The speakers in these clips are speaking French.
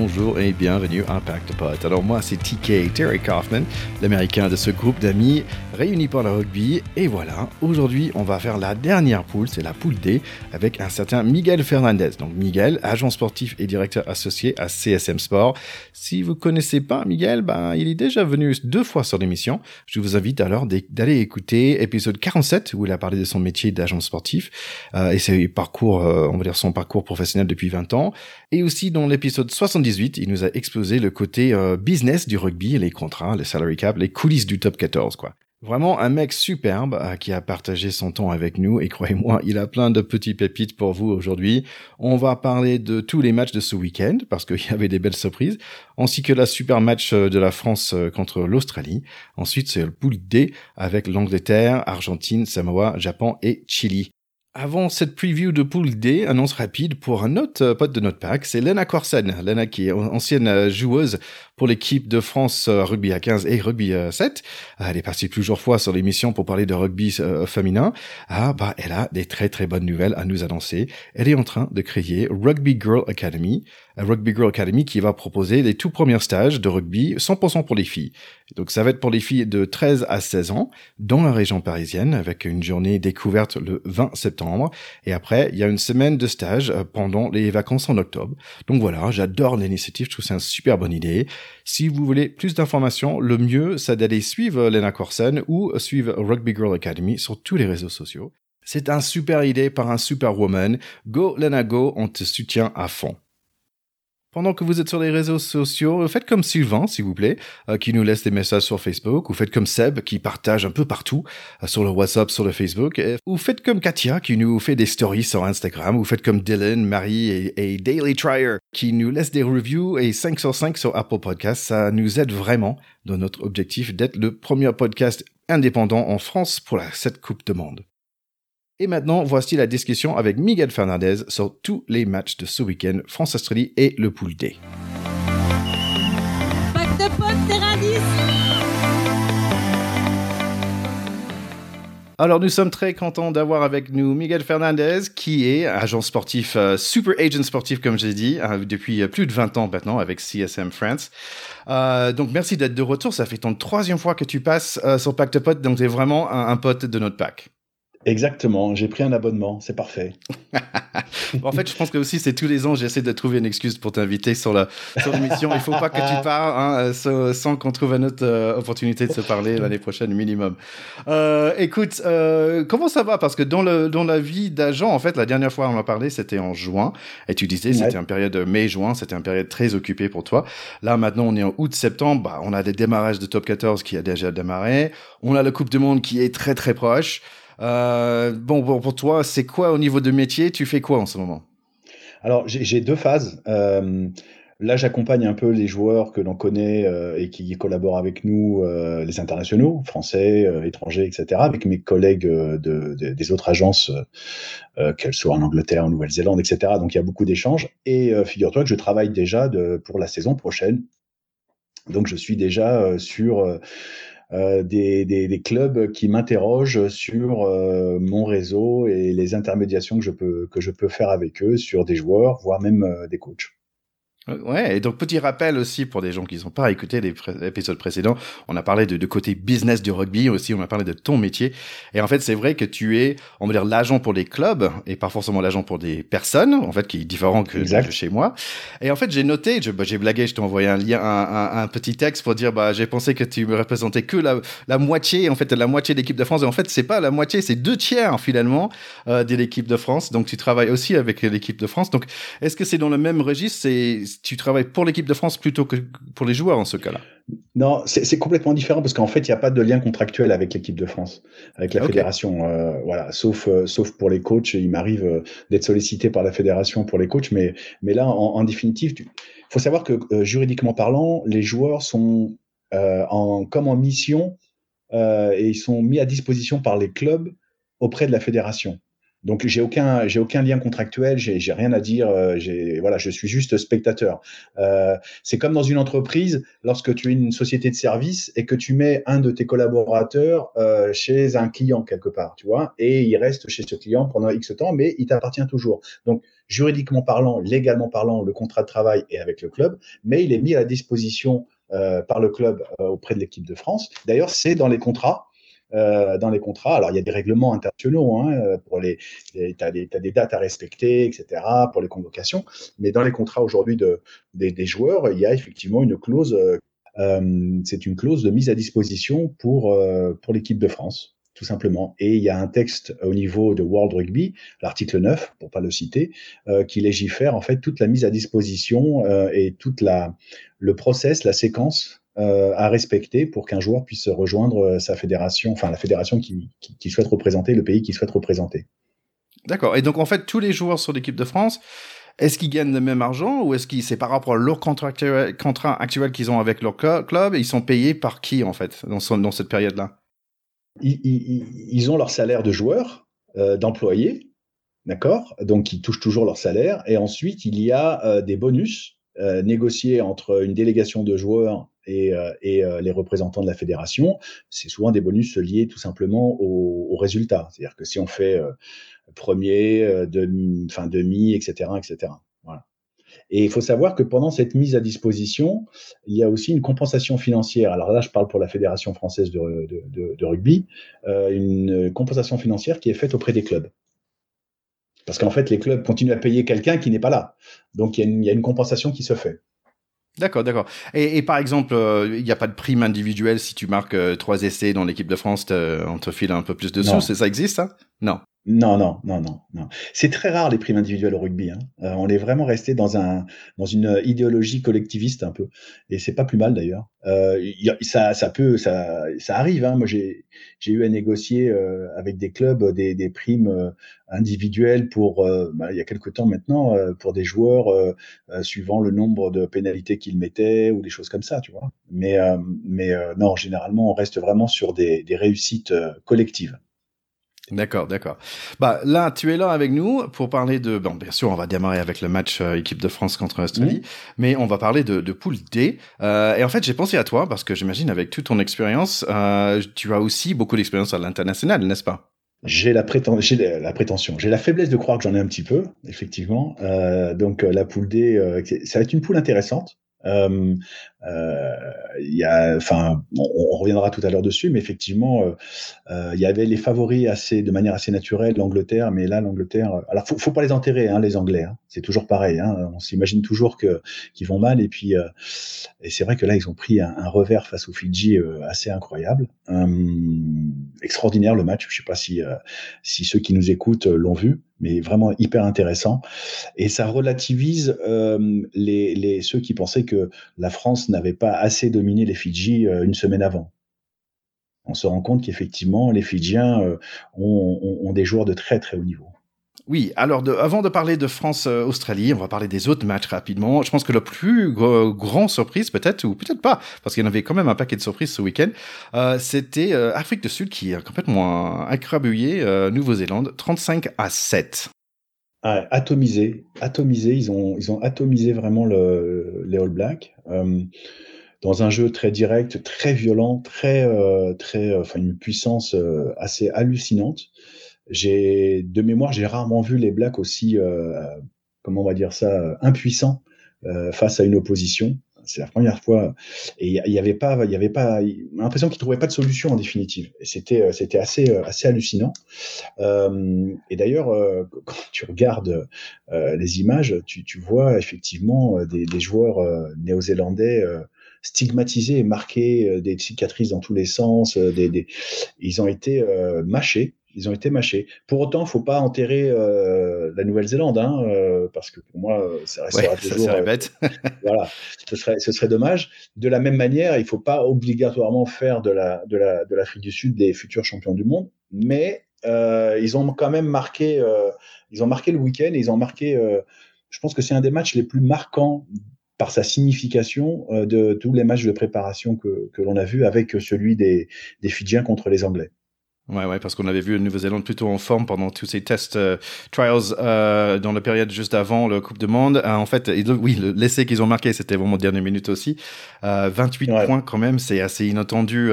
bonjour et bienvenue à Pacte Pot. Alors moi c'est TK, Terry Kaufman, l'américain de ce groupe d'amis réunis par le rugby. Et voilà, aujourd'hui on va faire la dernière poule, c'est la poule D, avec un certain Miguel Fernandez. Donc Miguel, agent sportif et directeur associé à CSM Sport. Si vous connaissez pas Miguel, ben, il est déjà venu deux fois sur l'émission. Je vous invite alors d'aller écouter épisode 47 où il a parlé de son métier d'agent sportif euh, et ses parcours, euh, on va dire son parcours professionnel depuis 20 ans. Et aussi dans l'épisode 78, il nous a exposé le côté euh, business du rugby, les contrats, les salary cap, les coulisses du top 14, quoi. Vraiment un mec superbe euh, qui a partagé son temps avec nous et croyez-moi, il a plein de petits pépites pour vous aujourd'hui. On va parler de tous les matchs de ce week-end parce qu'il y avait des belles surprises, ainsi que la super match euh, de la France contre l'Australie. Ensuite, c'est le pool D avec l'Angleterre, Argentine, Samoa, Japon et Chili. Avant cette preview de Pool D, annonce rapide pour un autre euh, pote de notre pack, c'est Lena Corsen. Lena qui est ancienne euh, joueuse pour l'équipe de France euh, rugby à 15 et rugby 7. Elle est partie plusieurs fois sur l'émission pour parler de rugby féminin. Ah bah elle a des très très bonnes nouvelles à nous annoncer. Elle est en train de créer Rugby Girl Academy, Rugby Girl Academy qui va proposer les tout premiers stages de rugby 100% pour les filles. Donc ça va être pour les filles de 13 à 16 ans dans la région parisienne avec une journée découverte le 20 septembre et après il y a une semaine de stage euh, pendant les vacances en octobre. Donc voilà, j'adore l'initiative, je trouve c'est une super bonne idée. Si vous voulez plus d'informations, le mieux c'est d'aller suivre Lena Corsen ou suivre Rugby Girl Academy sur tous les réseaux sociaux. C'est un super idée par un super woman. Go Lena Go, on te soutient à fond. Pendant que vous êtes sur les réseaux sociaux, faites comme Sylvain, s'il vous plaît, euh, qui nous laisse des messages sur Facebook, ou faites comme Seb, qui partage un peu partout, euh, sur le WhatsApp, sur le Facebook, ou faites comme Katia, qui nous fait des stories sur Instagram, ou faites comme Dylan, Marie et, Daily Trier, qui nous laisse des reviews et 5 sur 5 sur Apple Podcasts. Ça nous aide vraiment dans notre objectif d'être le premier podcast indépendant en France pour la, cette Coupe de Monde. Et maintenant, voici la discussion avec Miguel Fernandez sur tous les matchs de ce week-end, France-Australie et le Pool D. Alors, nous sommes très contents d'avoir avec nous Miguel Fernandez, qui est agent sportif, euh, super agent sportif, comme j'ai dit, euh, depuis euh, plus de 20 ans maintenant avec CSM France. donc, merci d'être de retour. Ça fait ton troisième fois que tu passes sur Pack de Pot, donc tu es vraiment un, un pote de notre pack. Exactement, j'ai pris un abonnement, c'est parfait. en fait, je pense que aussi c'est tous les ans j'essaie de trouver une excuse pour t'inviter sur la sur l'émission. Il faut pas que tu pars hein, sans qu'on trouve une autre euh, opportunité de se parler l'année prochaine minimum. Euh, écoute, euh, comment ça va? Parce que dans le dans la vie d'agent, en fait, la dernière fois on a parlé, c'était en juin, et tu disais c'était une période mai-juin, c'était une période très occupée pour toi. Là maintenant, on est en août-septembre, bah, on a des démarrages de top 14 qui a déjà démarré, on a la Coupe du Monde qui est très très proche. Euh, bon, bon, pour toi, c'est quoi au niveau de métier? Tu fais quoi en ce moment? Alors, j'ai deux phases. Euh, là, j'accompagne un peu les joueurs que l'on connaît euh, et qui collaborent avec nous, les internationaux, français, étrangers, etc., avec mes collègues de, de, des autres agences, qu'elles soient en Angleterre, en Nouvelle-Zélande, etc. Donc, il y a beaucoup d'échanges. Et figure-toi que je travaille déjà pour la saison prochaine. Donc, je suis déjà sur euh, des, clubs qui m'interrogent sur euh, mon réseau et les intermédiations que je peux que je peux faire avec eux sur des joueurs, voire même euh, des coachs. Ouais, et donc petit rappel aussi pour des gens qui n'ont pas écouté les épisodes précédents, on a parlé de, de, côté business du rugby aussi, on a parlé de ton métier. Et en fait, c'est vrai que tu es, on va dire, l'agent pour les clubs et pas forcément l'agent pour des personnes, en fait, qui est différent que de chez moi. Et en fait, j'ai noté, bah, j'ai blagué, je t'ai envoyé un lien, un, un, petit texte pour dire, bah, j'ai pensé que tu me représentais que la, la moitié, en fait, la moitié de l'équipe de France. Et en fait, c'est pas la moitié, c'est deux tiers finalement euh, de l'équipe de France. Donc, tu travailles aussi avec l'équipe de France. Donc, est-ce que c'est dans le même registre? C'est tu travailles pour l'équipe de France plutôt que pour les joueurs en ce cas-là Non, c'est complètement différent parce qu'en fait, il n'y a pas de lien contractuel avec l'équipe de France, avec la fédération. Euh, voilà, sauf, euh, sauf pour les coachs. Il m'arrive euh, d'être sollicité par la fédération pour les coachs, mais, mais là, en, définitive, il faut savoir que juridiquement parlant, les joueurs sont en, comme en mission et ils sont mis à disposition par les clubs auprès de la fédération. Donc j'ai aucun j'ai aucun lien contractuel, j'ai rien à dire, euh, j'ai voilà, je suis juste spectateur. Euh, c'est comme dans une entreprise, lorsque tu es une société de service et que tu mets un de tes collaborateurs euh, chez un client quelque part, tu vois, et il reste chez ce client pendant X temps, mais il t'appartient toujours. Donc juridiquement parlant, légalement parlant, le contrat de travail est avec le club, mais il est mis à la disposition euh, par le club euh, auprès de l'équipe de France. D'ailleurs, c'est dans les contrats euh, dans les contrats. Alors, il y a des règlements internationaux hein, euh, pour les, tu as, des dates à respecter, etc. pour les convocations. Mais dans les contrats aujourd'hui de, des, des, joueurs, il y a effectivement une clause. Euh, c'est une clause de mise à disposition pour euh, pour l'équipe de France tout simplement. Et il y a un texte au niveau de World Rugby, l'article 9, pour pas le citer, euh, qui légifère en fait toute la mise à disposition euh, et toute la le process, la séquence euh, à respecter pour qu'un joueur puisse rejoindre euh, sa fédération, enfin la fédération qui, qui, souhaite représenter, le pays qui souhaite représenter. D'accord. Et donc en fait, tous les joueurs sur l'équipe de France, est-ce qu'ils gagnent le même argent ou est-ce qu'ils c'est par rapport à leur contrat actuel, qu'ils ont avec leur club et ils sont payés par qui en fait dans, dans cette période-là? Ils, ils, ils, ont leur salaire de joueur, euh, d'employés, d'accord? Donc ils touchent toujours leur salaire et ensuite il y a euh, des bonus euh, négociés entre une délégation de joueurs et, euh, euh, les représentants de la fédération, c'est souvent des bonus liés tout simplement aux au résultats. C'est-à-dire que si on fait euh, premier, demi, enfin demi, etc., etc. Voilà. Et il faut savoir que pendant cette mise à disposition, il y a aussi une compensation financière. Alors là, je parle pour la Fédération française de, rugby, une compensation financière qui est faite auprès des clubs. Parce qu'en fait, les clubs continuent à payer quelqu'un qui n'est pas là. Donc il y a une compensation qui se fait. D'accord, d'accord. Et, et, par exemple, euh, il n'y a pas de prime individuelle si tu marques euh, trois essais dans l'équipe de France, on te file un peu plus de sous. Ça existe, ça? Non. Non, non, non, non, non. C'est très rare les primes individuelles au rugby. Hein. Euh, on est vraiment resté dans un dans une idéologie collectiviste un peu, et c'est pas plus mal d'ailleurs. Euh, ça, ça peut, ça, ça arrive. Hein. Moi, j'ai j'ai eu à négocier euh, avec des clubs des, des primes euh, individuelles pour euh, bah, il y a quelque temps maintenant pour des joueurs suivant le nombre de pénalités qu'ils mettaient ou des choses comme ça, tu vois. Mais mais non, généralement, on reste vraiment sur des, des réussites collectives. D'accord, d'accord. Bah là, tu es là avec nous pour parler de. Bon, bien sûr, on va démarrer avec le match euh, équipe de France contre l'Australie, mais on va parler de, de poule D. Euh, et en fait, j'ai pensé à toi parce que j'imagine avec toute ton expérience, euh, tu as aussi beaucoup d'expérience à l'international, n'est-ce pas? J'ai la, la, prétention, j'ai la faiblesse de croire que j'en ai un petit peu, effectivement. Euh, donc la poule D, euh, ça va être une poule intéressante. Euh, euh, il y a, enfin, on, reviendra tout à l'heure dessus, mais effectivement, euh, euh, il y avait les favoris assez, de manière assez naturelle, l'Angleterre, mais là, l'Angleterre, alors faut, faut pas les enterrer, hein, les Anglais, hein, c'est toujours pareil. Hein, on s'imagine toujours qu'ils vont mal, et puis, et c'est vrai que là, ils ont pris un, revers face aux Fidji assez incroyable, extraordinaire le match. Je sais pas si si ceux qui nous écoutent l'ont vu mais vraiment hyper intéressant. Et ça relativise euh, les, les, ceux qui pensaient que la France n'avait pas assez dominé les Fidji euh, une semaine avant. On se rend compte qu'effectivement, les Fidjiens euh, ont, des joueurs de très très haut niveau. Oui, alors avant de parler de France-Australie, on va parler des autres matchs rapidement. Je pense que la plus grande surprise, peut-être, ou peut-être pas, parce qu'il y en avait quand même un paquet de surprises ce week-end, euh, c'était euh, Afrique du Sud qui a complètement euh, Nouvelle-Zélande, 35 à 7. Ah, atomisé, atomisé, ils ont, ils ont atomisé vraiment le, les All Blacks. Euh, dans un jeu très direct, très violent, très, euh, très, enfin une puissance assez hallucinante j'ai de mémoire, j'ai rarement vu les Blacks aussi, euh, comment on va dire ça, impuissants euh, face à une opposition. C'est la première fois. Et il y, avait pas, il y avait pas, l'impression qu'ils trouvaient pas de solution en définitive. Et c'était, euh, c'était assez, euh, assez hallucinant. Euh, et d'ailleurs, quand tu regardes les images, tu, tu vois effectivement des, joueurs néo-zélandais stigmatisés marqués, des cicatrices dans tous les sens. Des, des... Ils ont été mâchés ils ont été mâchés. Pour autant, faut pas enterrer euh, la Nouvelle-Zélande, hein, euh, parce que pour moi, ça restera toujours. Ça serait bête. voilà, ce serait, ce serait dommage. De la même manière, il faut pas obligatoirement faire de la, de la, de l'Afrique du Sud des futurs champions du monde, mais euh, ils ont quand même marqué, ils ont marqué le week-end, et ils ont marqué. je pense que c'est un des matchs les plus marquants par sa signification de tous les matchs de préparation que, que l'on a vu avec celui des, des Fidjiens contre les Anglais. Ouais, ouais, parce qu'on avait vu la Nouvelle-Zélande plutôt en forme pendant tous ces tests euh, trials euh, dans la période juste avant le Coupe du Monde. Euh, en fait, oui, l'essai qu'ils ont marqué, c'était vraiment dernière minute aussi. 28 points quand même, c'est assez inattendu.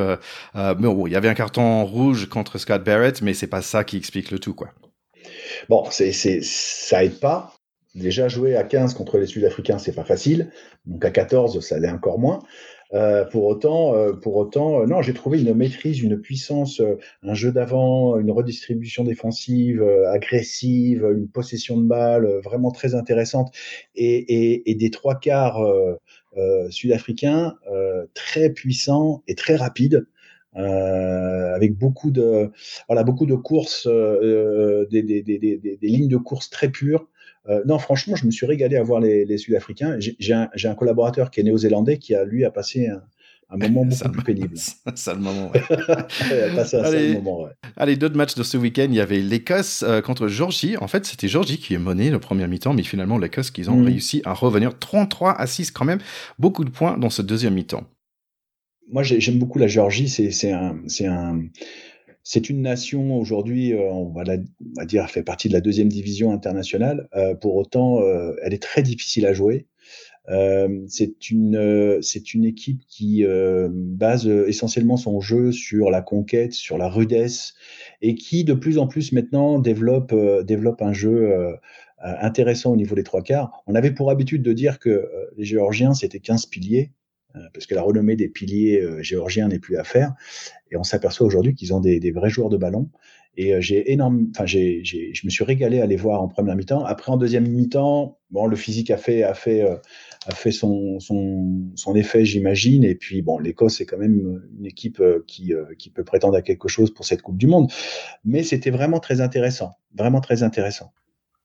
mais bon, il y avait un carton rouge contre Scott Barrett, mais c'est pas ça qui explique le tout, quoi. Bon, c'est, c'est, ça aide pas. Déjà jouer à 15 contre les Sud-Africains, c'est pas facile. Donc à 14, ça l'est encore moins. Euh, pour autant, euh, pour autant, euh, non, j'ai trouvé une maîtrise, une puissance, un jeu d'avant, une redistribution défensive agressive, une possession de balle vraiment très intéressante, et, et, et des trois quarts sud-africains très puissants et très rapides. Euh, avec beaucoup de voilà beaucoup de courses, euh, des, des, des, des, lignes de course très pures. Euh, non, franchement, je me suis régalé à voir les, les Sud-Africains. J'ai un, un, collaborateur qui est néo-zélandais qui a lui a passé un, un moment beaucoup plus pénible. Ça le moment, ouais. allez, moment, ouais. allez d'autres matchs de ce week-end, il y avait l'Écosse euh, contre Georgie. En fait, c'était Georgie qui est mené le premier mi-temps, mais finalement l'Écosse qui ont mm. réussi à revenir 33 à 6 quand même. Beaucoup de points dans ce deuxième mi-temps moi, j'aime beaucoup la Géorgie. C'est un, un, c'est une nation aujourd'hui, euh, on, va dire, fait partie de la deuxième division internationale. Euh, pour autant, euh, elle est très difficile à jouer. C'est une, équipe qui base essentiellement son jeu sur la conquête, sur la rudesse, et qui de plus en plus maintenant développe, développe un jeu intéressant au niveau des trois quarts. On avait pour habitude de dire que les Géorgiens c'était 15 piliers. Euh, parce que la renommée des piliers euh, géorgiens n'est plus à faire. Et on s'aperçoit aujourd'hui qu'ils ont des, vrais joueurs de ballon. Et euh, j'ai énorme, enfin j'ai, je me suis régalé à les voir en première mi-temps. Après en deuxième mi-temps, bon le physique a fait a fait a fait son, son, son effet, j'imagine. Et puis bon, l'Écosse est quand même une équipe qui qui peut prétendre à quelque chose pour cette Coupe du Monde. Mais c'était vraiment très intéressant, vraiment très intéressant.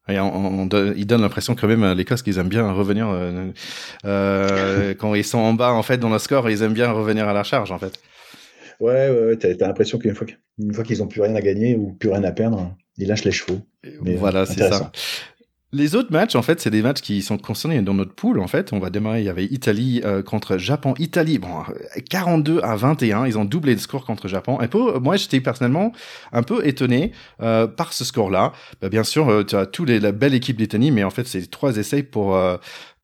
Et on, il donne l'impression quand même à l'Écosse qu'ils aiment bien revenir euh, euh, quand ils sont en bas en fait dans le score, ils aiment bien revenir à la charge en fait. Ouais, ouais, ouais t'as as, l'impression qu'une fois qu'ils ont plus rien à gagner ou plus rien à perdre, ils lâchent les chevaux. Mais voilà, c'est ça. Les autres matchs, en fait, c'est des matchs qui sont concernés dans notre pool. En fait, on va démarrer. Il y avait Italie euh, contre Japon. Italie, bon, 42 à 21. Ils ont doublé le score contre Japon. Et pour moi, j'étais personnellement un peu étonné euh, par ce score-là. Bah, bien sûr, euh, tu as tous les la belle équipe d'Italie, mais en fait, c'est trois essais pour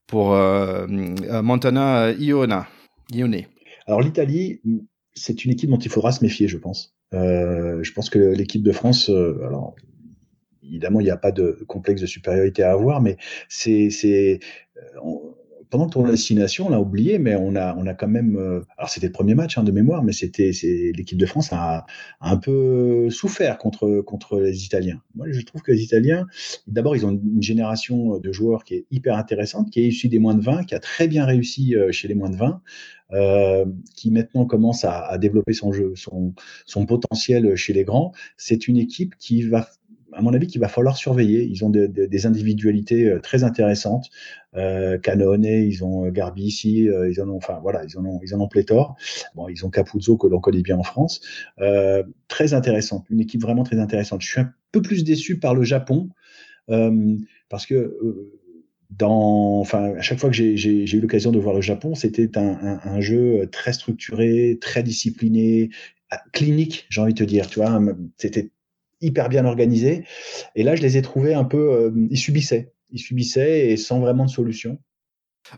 pour Montana Iona. Ione. Alors l'Italie, c'est une équipe dont il faudra se méfier, je pense. je pense que l'équipe de France, alors évidemment, il n'y a pas de complexe de supériorité à avoir, mais c'est, c'est, euh, pendant le tournoi destination, on l'a oublié, mais on a, on a quand même. Euh, alors c'était le premier match hein, de mémoire, mais c'était, c'est l'équipe de France a, un peu souffert contre contre les Italiens. Moi, je trouve que les Italiens, d'abord, ils ont une génération de joueurs qui est hyper intéressante, qui est issue des moins de 20, qui a très bien réussi euh, chez les moins de 20. Euh, qui maintenant commence à, à, développer son jeu, son, son potentiel chez les grands. C'est une équipe qui va à mon avis, qu'il va falloir surveiller. Ils ont des individualités euh, très intéressantes. Euh, ils ont euh, Garbi ici, euh, ils en ont, enfin voilà, ils en ont, ils en ont pléthore. Bon, ils ont Capuzzo que l'on connaît bien en France. Très intéressante, une équipe vraiment très intéressante. Je suis un peu plus déçu par le Japon parce que dans, enfin, à chaque fois que j'ai eu l'occasion de voir le Japon, c'était un, un, jeu très structuré, très discipliné, clinique, j'ai envie de te dire. Tu vois, c'était hyper bien organisés. Et là, je les ai trouvés un peu, euh, ils subissaient, ils subissaient et sans vraiment de solution.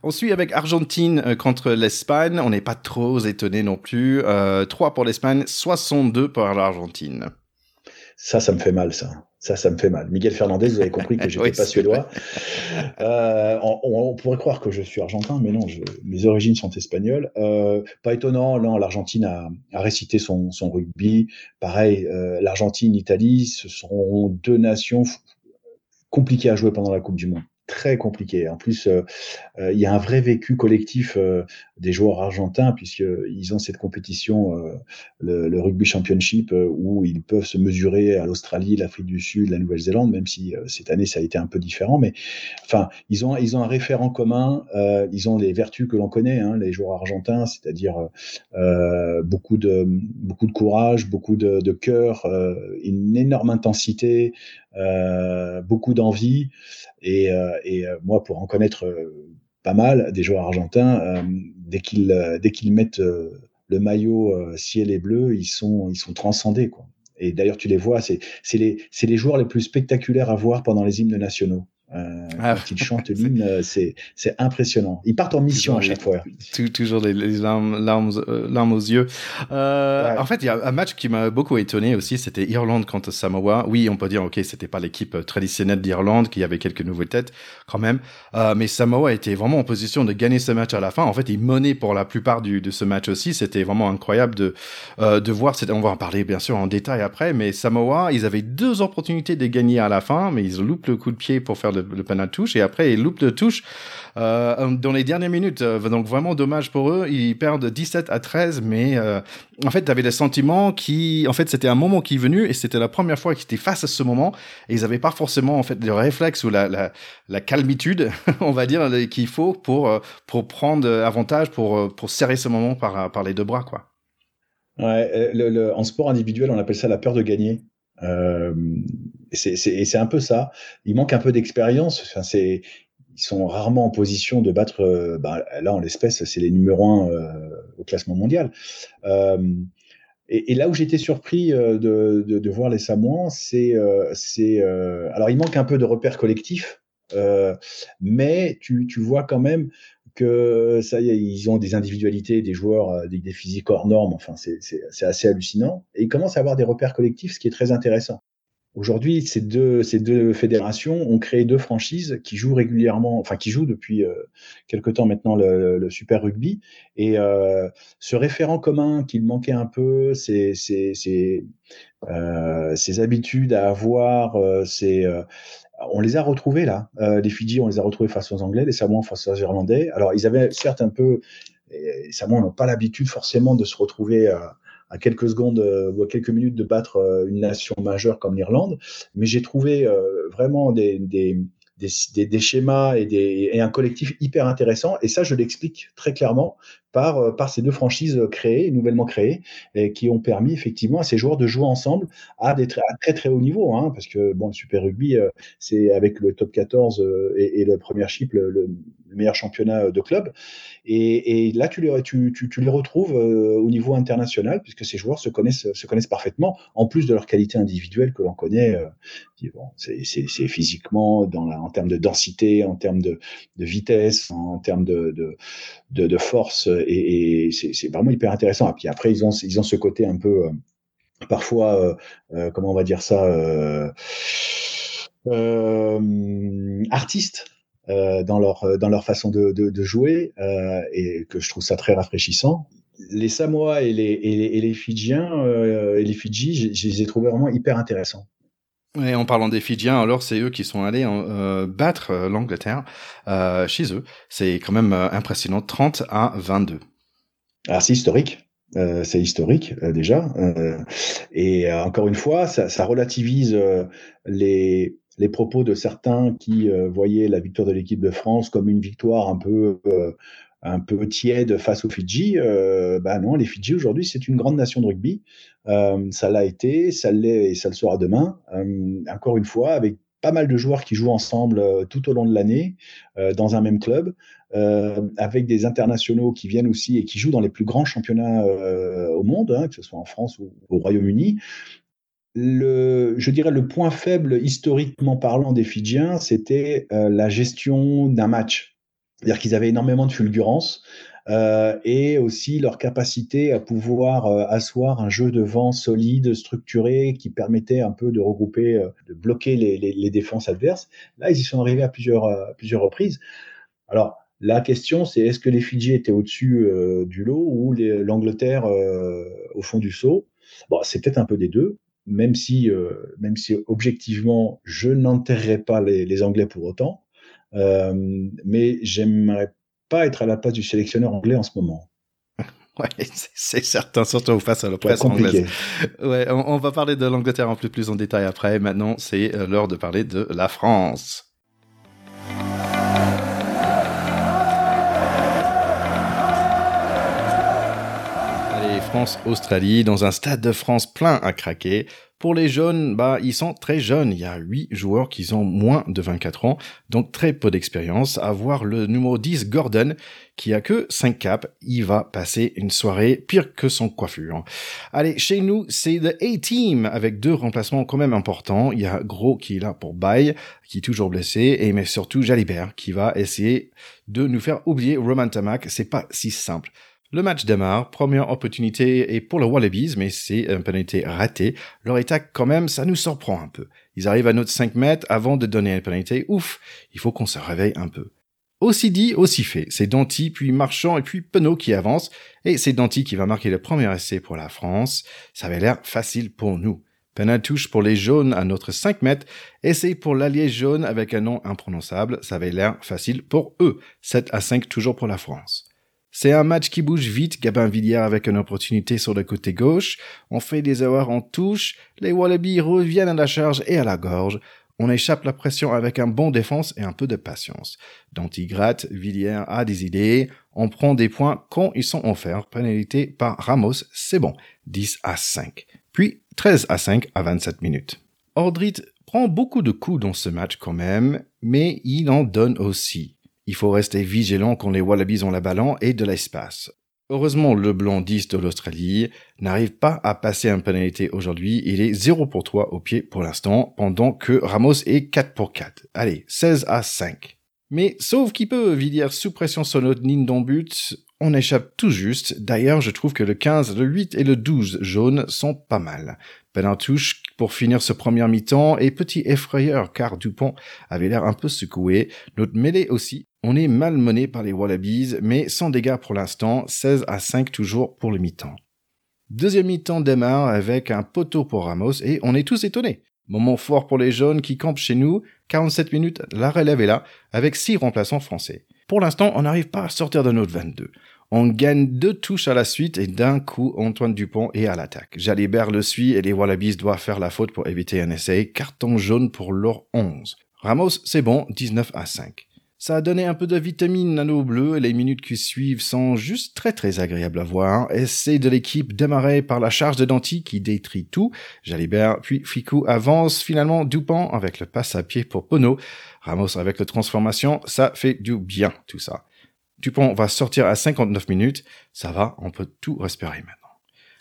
On suit avec Argentine euh, contre l'Espagne. On n'est pas trop étonné non plus. Euh, 3 pour l'Espagne, 62 pour l'Argentine. Ça, ça me fait mal, ça. Ça, ça me fait mal. Miguel Fernandez, vous avez compris que je n'étais pas suédois. Euh, on, pourrait croire que je suis argentin, mais non, mes origines sont espagnoles. Euh, pas étonnant, non, l'Argentine a, a, récité son, son rugby. Pareil, euh, l'Argentine, l'Italie, ce sont deux nations compliquées à jouer pendant la Coupe du Monde très compliqué. En plus, euh, euh, il y a un vrai vécu collectif euh, des joueurs argentins puisqu'ils ont cette compétition, le, rugby championship, où ils peuvent se mesurer à l'Australie, l'Afrique du Sud, la Nouvelle-Zélande, même si cette année ça a été un peu différent. Mais enfin, ils ont ils ont un référent commun. ils ont les vertus que l'on connaît, hein, les joueurs argentins, c'est-à-dire beaucoup de beaucoup de courage, beaucoup de, de cœur, une énorme intensité, beaucoup d'envie. Et, euh, et euh, moi, pour en connaître euh, pas mal des joueurs argentins, dès qu'ils dès qu'ils mettent le maillot ciel et bleu, ils sont ils sont transcendés quoi. Et d'ailleurs, tu les vois, c'est les, les joueurs les plus spectaculaires à voir pendant les hymnes nationaux. Euh, ah, quand ils chantent l'hymne, euh, c'est impressionnant. Ils partent en mission à chaque fois. Toujours les, larmes, larmes, euh, larmes, aux yeux. Euh, En fait, il y a un match qui m'a beaucoup étonné aussi, c'était Irlande contre Samoa. Oui, on peut dire, ok, c'était pas l'équipe traditionnelle d'Irlande, qui avait quelques nouvelles têtes quand même, euh, mais Samoa était vraiment en position de gagner ce match à la fin. En fait, ils menaient pour la plupart du, de ce match aussi. C'était vraiment incroyable de de voir. On va en parler bien sûr en détail après, mais Samoa, ils avaient deux opportunités de gagner à la fin, mais ils loupent le coup de pied pour faire le le, le touche et après ils loupent de touche euh, dans les dernières minutes. Euh, donc vraiment dommage pour eux. Ils perdent 17 à 13, mais euh, en fait, tu avais des sentiments qui, en fait, c'était un moment qui est venu et c'était la première fois qu'ils étaient face à ce moment et ils n'avaient pas forcément en fait le réflexe ou la, calmitude, on va dire, qu'il faut pour pour prendre avantage, pour pour serrer ce moment par par les deux bras, quoi. Ouais, le, en sport individuel, on appelle ça la peur de gagner. Euh, c'est un peu ça. Il manque un peu d'expérience. C'est ils sont rarement en position de battre. Euh, bah, là, en l'espèce, c'est les numéros un euh, au classement mondial. Et, et, là où j'étais surpris de, de, de, voir les Samoans, c'est, c'est, alors il manque un peu de repères collectifs, mais tu, tu vois quand même que ça y est, ils ont des individualités, des joueurs, des, des physiques hors normes. Enfin, c'est assez hallucinant. Et ils commencent à avoir des repères collectifs, ce qui est très intéressant. Aujourd'hui, ces deux, ces fédérations ont créé deux franchises qui jouent régulièrement, enfin qui jouent depuis euh, quelque temps maintenant le, Super Rugby. Et euh, ce référent commun qu'il manquait un peu, ces euh, habitudes à avoir, euh, euh, on les a retrouvés là. Euh, les Fidji, on les a retrouvés face aux Anglais, les Samoans face aux Irlandais. Alors ils avaient certes un peu, les Samoans n'ont pas l'habitude forcément de se retrouver à quelques secondes euh, ou à quelques minutes de battre euh, une nation majeure comme l'Irlande. Mais j'ai trouvé euh, vraiment des, des, des, schémas et, des, et un collectif hyper intéressant. Et ça, je l'explique très clairement par, par ces deux franchises créées, nouvellement créées, qui ont permis effectivement à ces joueurs de jouer ensemble à des très, très très haut niveau. Hein, parce que bon, le Super Rugby, c'est avec le top 14 et, et le Premier Chip le, le, meilleur championnat de club. Et, et là, tu les, tu, tu, tu les retrouves euh, au niveau international, puisque ces joueurs se connaissent, se connaissent parfaitement, en plus de leur qualité individuelle que l'on connaît. Euh, bon, c'est physiquement, dans la, en termes de densité, en termes de, de vitesse, en termes de, de, de, force, et, et c'est vraiment hyper intéressant. Et puis après, ils ont, ils ont ce côté un peu, euh, parfois, euh, euh, comment on va dire ça, euh, artiste euh, dans leur euh, dans leur façon de, de, de jouer euh, et que je trouve ça très rafraîchissant. Les Samoa et les, et les, et les Fidjiens euh, et les Fidji, je les ai trouvés vraiment hyper intéressants. Et en parlant des Fidjiens, alors c'est eux qui sont allés euh, battre l'Angleterre euh, chez eux. C'est quand même impressionnant, 30 à 22. Alors c'est historique. Euh, c'est historique déjà. et encore une fois, ça, ça relativise les, les propos de certains qui euh, voyaient la victoire de l'équipe de France comme une victoire un peu euh, un peu tiède face aux Fidji. Bah non, les Fidji aujourd'hui c'est une grande nation de rugby. Ça l'a été, ça l'est et ça le sera demain. encore une fois avec pas mal de joueurs qui jouent ensemble tout au long de l'année dans un même club. Avec des internationaux qui viennent aussi et qui jouent dans les plus grands championnats au monde, hein, que ce soit en France ou au Royaume-Uni le, je dirais le point faible historiquement parlant des Fidjiens, c'était euh, la gestion d'un match. C'est-à-dire qu'ils avaient énormément de fulgurance euh, et aussi leur capacité à pouvoir euh, asseoir un jeu de vent solide, structuré, qui permettait un peu de regrouper, de bloquer les, défenses adverses. Là, ils y sont arrivés à plusieurs, à plusieurs reprises. Alors, la question, c'est est-ce que les Fidji étaient au-dessus du lot ou l'Angleterre au fond du seau? Bon, c'est peut-être un peu des deux même si, euh, même si objectivement, je n'enterrerai pas les, les, Anglais pour autant, euh, mais j'aimerais pas être à la place du sélectionneur anglais en ce moment. Ouais, c'est certain, surtout face à la presse anglaise. Ouais, on, on, va parler de l'Angleterre un peu plus en détail après. Maintenant, c'est euh, l'heure de parler de la France. France-Australie dans un stade de France plein à craquer. Pour les jeunes, bah, ils sont très jeunes. Il y a 8 joueurs qui ont moins de 24 ans, donc très peu d'expérience. À voir le numéro 10, Gordon, qui a que 5 caps. Il va passer une soirée pire que son coiffure. Allez, chez nous, c'est le A-Team avec deux remplacements quand même importants. Il y a Gros qui est là pour bail, qui est toujours blessé, et mais surtout Jalibert qui va essayer de nous faire oublier Roman Tamak. C'est pas si simple. Le match démarre, première opportunité est pour le Wallabies, mais c'est un pénalité raté. Leur attaque, quand même, ça nous surprend un peu. Ils arrivent à notre 5 mètres avant de donner une pénalité. Ouf, il faut qu'on se réveille un peu. Aussi dit, aussi fait. C'est Danty, puis Marchand et puis Penaud qui avancent. Et c'est Danty qui va marquer le premier essai pour la France. Ça avait l'air facile pour nous. Peine touche pour les jaunes à notre 5 mètres. Essai pour l'allié jaune avec un nom imprononçable. Ça avait l'air facile pour eux. 7 à 5 toujours pour la France. C'est un match qui bouge vite, Gabin Villiers avec une opportunité sur le côté gauche. On fait des erreurs en touche, les Wallabies reviennent à la charge et à la gorge. On échappe la pression avec un bon défense et un peu de patience. Danti gratte, Villiers a des idées, on prend des points quand ils sont offerts, pénalité par Ramos, c'est bon, 10 à 5. Puis 13 à 5 à 27 minutes. Ordrit prend beaucoup de coups dans ce match quand même, mais il en donne aussi. Il faut rester vigilant quand les Wallabies ont la ballon et de l'espace. Heureusement, le blanc 10 de l'Australie n'arrive pas à passer un pénalité aujourd'hui. Il est 0 pour 3 au pied pour l'instant, pendant que Ramos est 4 pour 4. Allez, 16 à 5. Mais sauf qu'il peut, Villiers sous pression sur notre ligne d'en but, on échappe tout juste. D'ailleurs, je trouve que le 15, le 8 et le 12 jaune sont pas mal. Touche pour finir ce premier mi-temps et petit effrayeur car Dupont avait l'air un peu secoué. Notre mêlée aussi on est malmené par les Wallabies, mais sans dégâts pour l'instant, 16 à 5 toujours pour le mi-temps. Deuxième mi-temps démarre avec un poteau pour Ramos et on est tous étonnés. Moment fort pour les jaunes qui campent chez nous, 47 minutes, la relève est là, avec 6 remplaçants français. Pour l'instant, on n'arrive pas à sortir de notre 22. On gagne deux touches à la suite et d'un coup, Antoine Dupont est à l'attaque. Jalibert le suit et les Wallabies doivent faire la faute pour éviter un essai. Carton jaune pour leur 11. Ramos, c'est bon, 19 à 5. Ça a donné un peu de vitamine à nos bleus et les minutes qui suivent sont juste très très agréables à voir. Essai de l'équipe démarré par la charge de Danti qui détruit tout. Jalibert puis Ficou avance finalement Dupont avec le passe à pied pour Pono. Ramos avec la transformation, ça fait du bien tout ça. Dupont va sortir à 59 minutes. Ça va, on peut tout respirer maintenant.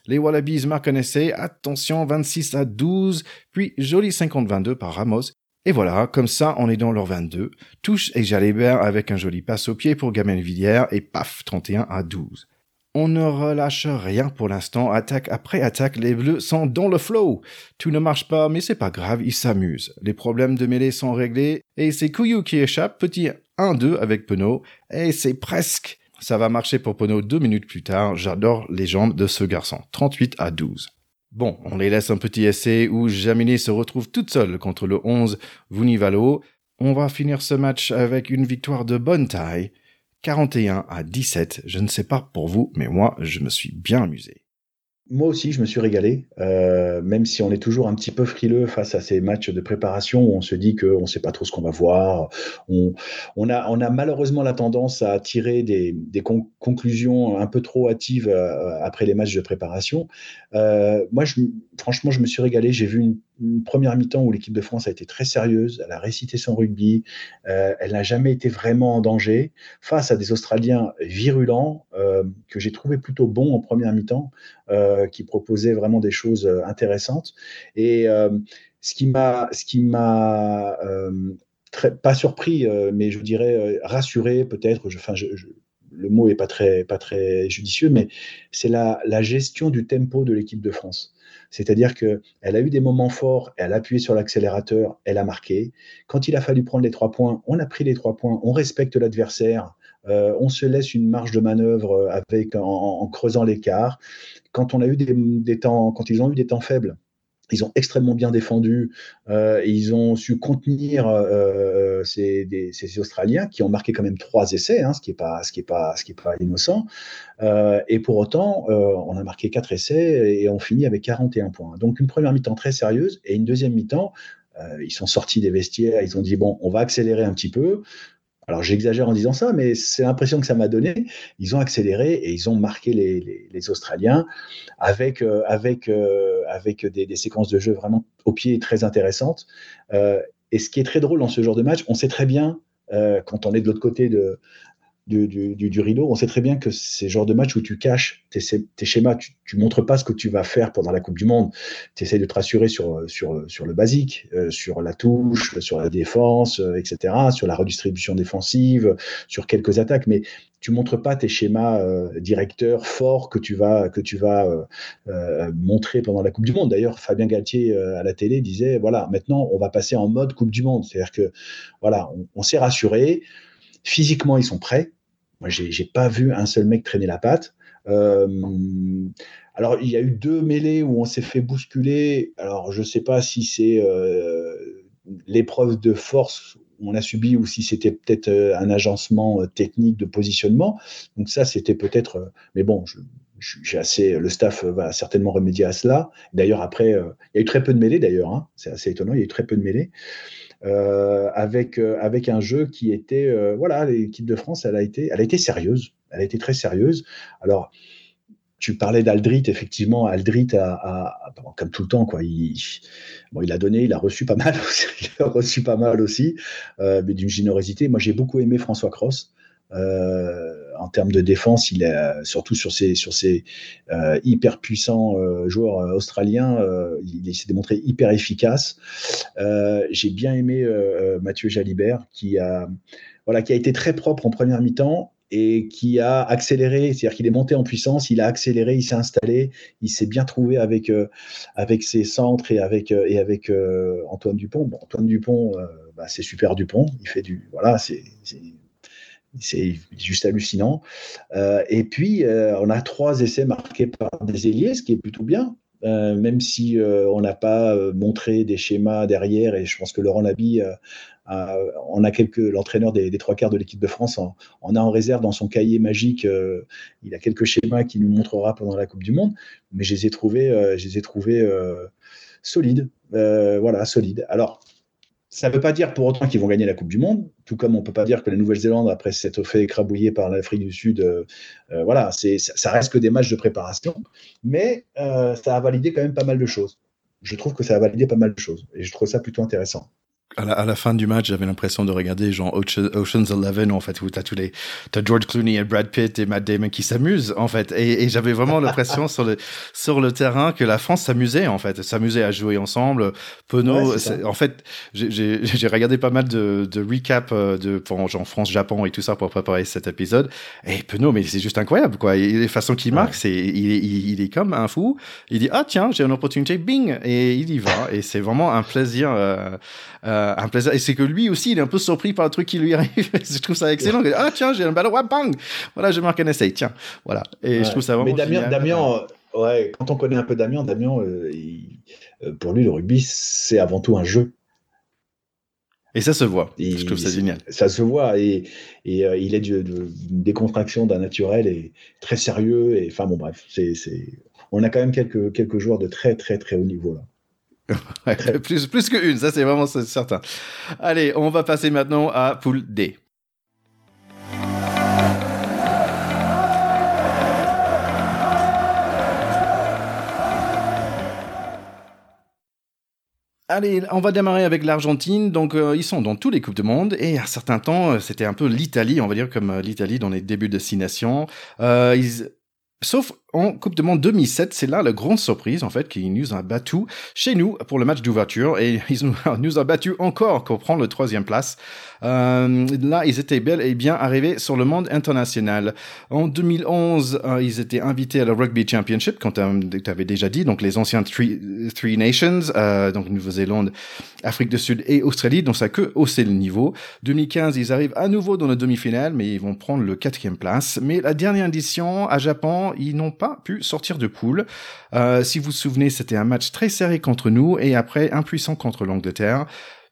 Les Wallabies marquent un essai, attention 26 à 12, puis joli 50-22 par Ramos et voilà, comme ça, on est dans leur 22. Touche et Jalébert avec un joli passe au pied pour Gamel Villiers et paf, 31 à 12. On ne relâche rien pour l'instant, attaque après attaque, les bleus sont dans le flow. Tout ne marche pas, mais c'est pas grave, ils s'amusent. Les problèmes de mêlée sont réglés, et c'est Couillou qui échappe, petit 1-2 avec Penaud, et c'est presque. Ça va marcher pour Penaud deux minutes plus tard, j'adore les jambes de ce garçon. 38 à 12. Bon, on les laisse un petit essai où Jaminet se retrouve toute seule contre le 11 Vunivalo. On va finir ce match avec une victoire de bonne taille. 41 à 17. Je ne sais pas pour vous, mais moi, je me suis bien amusé moi aussi, je me suis régalé, euh, même si on est toujours un petit peu frileux face à ces matchs de préparation où on se dit qu'on ne sait pas trop ce qu'on va voir. On, a, malheureusement la tendance à tirer des, des conclusions un peu trop hâtives euh, après les matchs de préparation. Euh, moi, je, franchement, je me suis régalé. J'ai vu une, première mi-temps où l'équipe de France a été très sérieuse. Elle a récité son rugby. Euh, elle n'a jamais été vraiment en danger face à des Australiens virulents euh, que j'ai trouvé plutôt bons en première mi-temps. Euh, qui proposait vraiment des choses intéressantes. Et ce qui m'a, ce qui m'a pas surpris, mais je dirais rassuré peut-être. Le mot est pas très, pas très judicieux, mais c'est la, gestion du tempo de l'équipe de France. C'est-à-dire qu'elle a eu des moments forts, elle a appuyé sur l'accélérateur, elle a marqué. Quand il a fallu prendre les trois points, on a pris les trois points, on respecte l'adversaire, on se laisse une marge de manœuvre en, en creusant l'écart quand on a eu des, temps, quand ils ont eu des temps faibles, ils ont extrêmement bien défendu. Euh, ils ont su contenir euh, ces, Australiens qui ont marqué quand même trois essais, hein, ce qui est pas, est pas, innocent. Euh, et pour autant, on a marqué quatre essais et on finit avec 41 points. Donc une première mi-temps très sérieuse et une deuxième mi-temps. ils sont sortis des vestiaires. Ils ont dit bon, on va accélérer un petit peu alors j'exagère en disant ça, mais c'est l'impression que ça m'a donné. Ils ont accéléré et ils ont marqué les, Australiens avec, euh, euh, des, séquences de jeu vraiment au pied très intéressantes. Euh, et ce qui est très drôle dans ce genre de match, on sait très bien, quand on est de l'autre côté de, du, rideau, on sait très bien que ces genres de matchs où tu caches tes, schémas, tu, ne montres pas ce que tu vas faire pendant la Coupe du Monde. Tu essaies de te rassurer sur, sur, sur le basique, euh, sur la touche, sur la défense, euh, etc., sur la redistribution défensive, sur quelques attaques, mais tu montres pas tes schémas euh, directeurs forts que tu vas, que tu vas montrer pendant la Coupe du Monde. D'ailleurs, Fabien Galtier à la télé disait voilà, maintenant on va passer en mode Coupe du Monde. C'est-à-dire que voilà, on s'est rassuré. Physiquement, ils sont prêts moi, j'ai pas vu un seul mec traîner la patte. Euh, alors, il y a eu deux mêlées où on s'est fait bousculer. Alors, je ne sais pas si c'est euh, l'épreuve de force on a subi ou si c'était peut-être euh, un agencement technique de positionnement. Donc ça, c'était peut-être. Mais bon, j'ai assez. Le staff va certainement remédier à cela. D'ailleurs, après, il y a eu très peu de mêlées. D'ailleurs, hein. c'est assez étonnant. Il y a eu très peu de mêlées. Euh, avec, euh, avec un jeu qui était, euh, voilà, l'équipe de France, elle a, été, elle a été sérieuse, elle a été très sérieuse. Alors, tu parlais d'Aldrit, effectivement, Aldrit a, comme tout le temps, quoi. Il, bon, il a donné, il a reçu pas mal, aussi, il a reçu pas mal aussi, mais d'une générosité. Moi, j'ai beaucoup aimé François Cross. Euh, en termes de défense, il est surtout sur ces sur euh, hyper puissants euh, joueurs australiens, il, s'est démontré hyper efficace. J'ai bien aimé Mathieu Jalibert qui a voilà qui a été très propre en première mi-temps et qui a accéléré, c'est-à-dire qu'il est monté en puissance, il a accéléré, il s'est installé, il s'est bien trouvé avec avec ses centres et avec et avec Antoine Dupont. Antoine Dupont, bah, c'est super Dupont, il fait du voilà, c'est c'est juste hallucinant. Euh, et puis, euh, on a trois essais marqués par des ailiers, ce qui est plutôt bien. Euh, même si on n'a pas montré des schémas derrière, et je pense que Laurent Labi, on a quelques, l'entraîneur des, trois quarts de l'équipe de France, on, a en réserve dans son cahier magique, il a quelques schémas qu'il nous montrera pendant la Coupe du Monde, mais je les ai trouvés, je les ai trouvés solides, voilà, solides. Alors, ça ne veut pas dire pour autant qu'ils vont gagner la Coupe du Monde, tout comme on ne peut pas dire que la Nouvelle-Zélande, après s'être fait écrabouiller par l'Afrique du Sud, euh, euh, voilà, ça reste que des matchs de préparation, mais euh, ça a validé quand même pas mal de choses. Je trouve que ça a validé pas mal de choses, et je trouve ça plutôt intéressant à la, fin du match, j'avais l'impression de regarder genre Ocean's Eleven en fait où t'as tous les t'as George Clooney et Brad Pitt et Matt Damon qui s'amusent en fait et, et j'avais vraiment l'impression sur le sur le terrain que la France s'amusait en fait s'amusait à jouer ensemble. Penaud, en fait, j'ai regardé pas mal de, de recap euh, de genre France Japon et tout ça pour préparer cet épisode et Penaud mais c'est juste incroyable quoi. Et les façons qu'il marque, c'est il, il, il, est comme un fou. Il dit ah tiens j'ai une opportunité, bing et il y va et c'est vraiment un plaisir. Euh, euh, un plaisir. Et c'est que lui aussi, il est un peu surpris par le truc qui lui arrive. je trouve ça excellent. Ah, tiens, j'ai un ballon, ouais, bang! Voilà, je marque un essai, tiens. Voilà. Et je trouve ça vraiment. Mais Damien, Damien euh, ouais, quand on connaît un peu Damien, Damien, euh, pour lui, le rugby, c'est avant tout un jeu. Et ça se voit. je trouve ça génial. Ça se voit. Et, et il est d'une décontraction d'un naturel et très sérieux. Et enfin, bon, bref, c'est, on a quand même quelques, quelques joueurs de très, très, très haut niveau là. plus, plus que une, ça c'est vraiment certain. Allez, on va passer maintenant à poule D. Allez, on va démarrer avec l'Argentine. Donc, euh, ils sont dans tous les Coupes du Monde. Et à un certain temps, euh, c'était un peu l'Italie, on va dire, comme euh, l'Italie dans les débuts de Six Nations. ils... Sauf en Coupe de Monde 2007, c'est là la grande surprise en fait qu'ils nous ont battu chez nous pour le match d'ouverture et ils nous, ont battu encore pour prendre le troisième place. Euh, là, ils étaient bel et bien arrivés sur le monde international. En 2011, euh, ils étaient invités à la Rugby Championship, comme tu avais déjà dit, donc les anciens Three, Nations, euh, donc Nouvelle-Zélande, Afrique du Sud et Australie, donc ça que haussé le niveau. 2015, ils arrivent à nouveau dans la demi-finale, mais ils vont prendre le quatrième place. Mais la dernière édition à Japon, ils n'ont pas pu sortir de poule. Euh, si vous vous souvenez, c'était un match très serré contre nous et après impuissant contre l'Angleterre.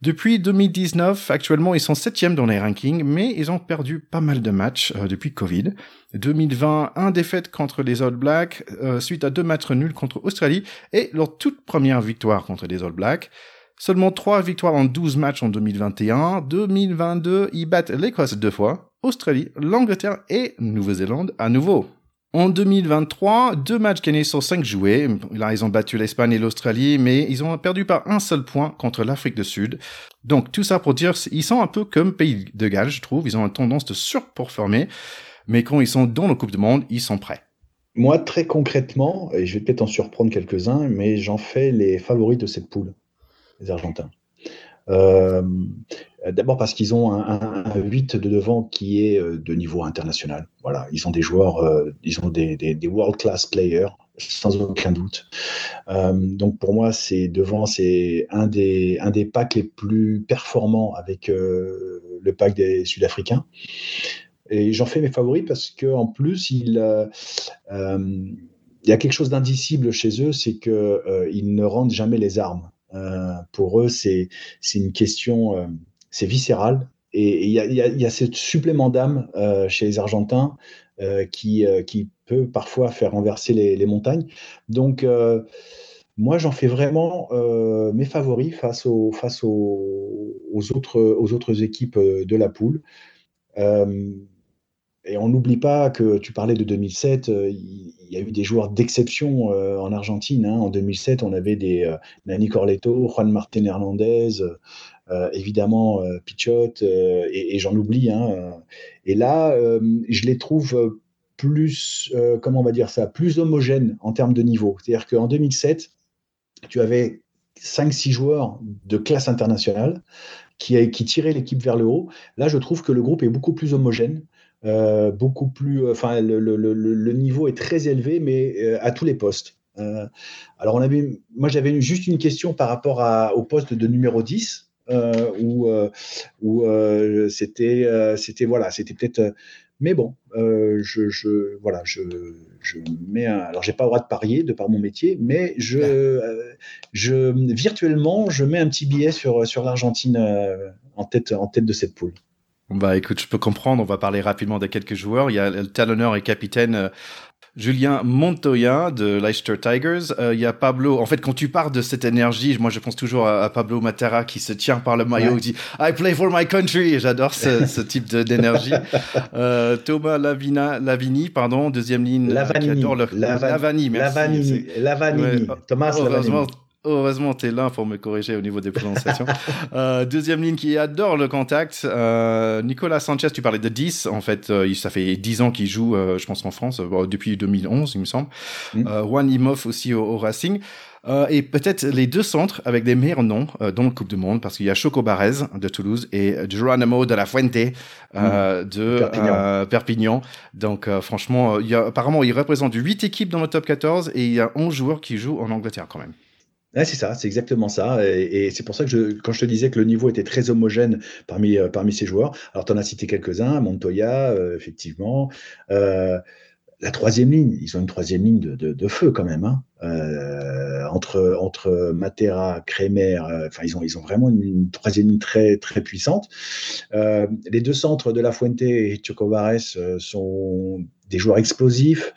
Depuis 2019, actuellement, ils sont septièmes dans les rankings, mais ils ont perdu pas mal de matchs euh, depuis Covid. 2020, un défaite contre les All Blacks, euh, suite à deux matchs nuls contre Australie et leur toute première victoire contre les All Blacks. Seulement 3 victoires en 12 matchs en 2021. 2022, ils battent l'Écosse deux fois, Australie, l'Angleterre et Nouvelle-Zélande à nouveau. En 2023, deux matchs gagnés sur cinq joués. Là, ils ont battu l'Espagne et l'Australie, mais ils ont perdu par un seul point contre l'Afrique du Sud. Donc, tout ça pour dire, ils sont un peu comme Pays de Galles, je trouve. Ils ont une tendance de surperformer, mais quand ils sont dans la Coupe du Monde, ils sont prêts. Moi, très concrètement, et je vais peut-être en surprendre quelques-uns, mais j'en fais les favoris de cette poule, les Argentins. Euh, d'abord parce qu'ils ont un, 8 de devant qui est euh, de niveau international. Voilà, ils ont des joueurs, euh, ils ont des, world-class players, sans aucun doute. donc pour moi, c'est devant, c'est un des, un des packs les plus performants avec le pack des Sud-Africains. Et j'en fais mes favoris parce que en plus, il, y a quelque chose d'indicible chez eux, c'est qu'ils ne rendent jamais les armes. Euh, pour eux, c'est une question, euh, c'est viscéral. Et il y a, ce supplément d'âme euh, chez les Argentins qui, qui peut parfois faire renverser les, montagnes. Donc, moi, j'en fais vraiment mes favoris face, aux, autres, équipes de la poule. Et on n'oublie pas que tu parlais de 2007, euh, il y a eu des joueurs d'exception euh, en Argentine. Hein. En 2007, on avait des euh, Nani Corletto, Juan Martin Hernandez, évidemment Pichot, et, j'en oublie. Hein. Et là, je les trouve plus, comment on va dire ça, plus homogènes en termes de niveau. C'est-à-dire qu'en 2007, tu avais 5-6 joueurs de classe internationale qui, qui tiraient l'équipe vers le haut. Là, je trouve que le groupe est beaucoup plus homogène. Euh, beaucoup plus. Euh, enfin, le, niveau est très élevé, mais euh, à tous les postes. alors, on avait, moi, j'avais juste une question par rapport au poste de numéro 10. Où, où c'était c'était voilà c'était peut-être mais bon je, je, voilà je, je mets un, alors j'ai pas le droit de parier de par mon métier mais je je virtuellement je mets un petit billet sur sur l'Argentine en tête en tête de cette poule. Bah écoute, je peux comprendre, on va parler rapidement de quelques joueurs. Il y a le talonneur et capitaine euh, Julien Montoya de Leicester Tigers. Euh, il y a Pablo. En fait, quand tu parles de cette énergie, moi je pense toujours à, Pablo Matera qui se tient par le maillot, qui dit I play for my country. J'adore ce, ce, type d'énergie. euh, Thomas Lavina, Lavini, pardon, deuxième ligne. Lavanini. Le... Lavani, merci. Lavanini. Thomas Lavanini. Heureusement, tu es là pour me corriger au niveau des prononciations. euh, deuxième ligne qui adore le contact. Euh, Nicolas Sanchez, tu parlais de 10. En fait, euh, ça fait 10 ans qu'il joue, euh, je pense, en France, depuis 2011, il me semble. Mm. Juan Imhoff aussi au, Racing. et peut-être les deux centres avec des meilleurs noms dans le Coupe du Monde, parce qu'il y a Choco Barez de Toulouse et Geronimo de la Fuente mm. de Perpignan. Perpignan. Donc, franchement, il y a, apparemment, il représente 8 équipes dans le top 14 et il y a 11 joueurs qui jouent en Angleterre quand même c'est ça, c'est exactement ça. Et, c'est pour ça que quand je te disais que le niveau était très homogène parmi, euh, parmi ces joueurs, alors tu en as cité quelques-uns, Montoya, euh, effectivement. Euh, la troisième ligne, ils ont une troisième ligne de, de, feu quand même. Hein. entre, entre Matera, Kremer, enfin ils ont, ils ont vraiment une, troisième ligne très, très puissante. les deux centres de La Fuente et Chocobares sont des joueurs explosifs.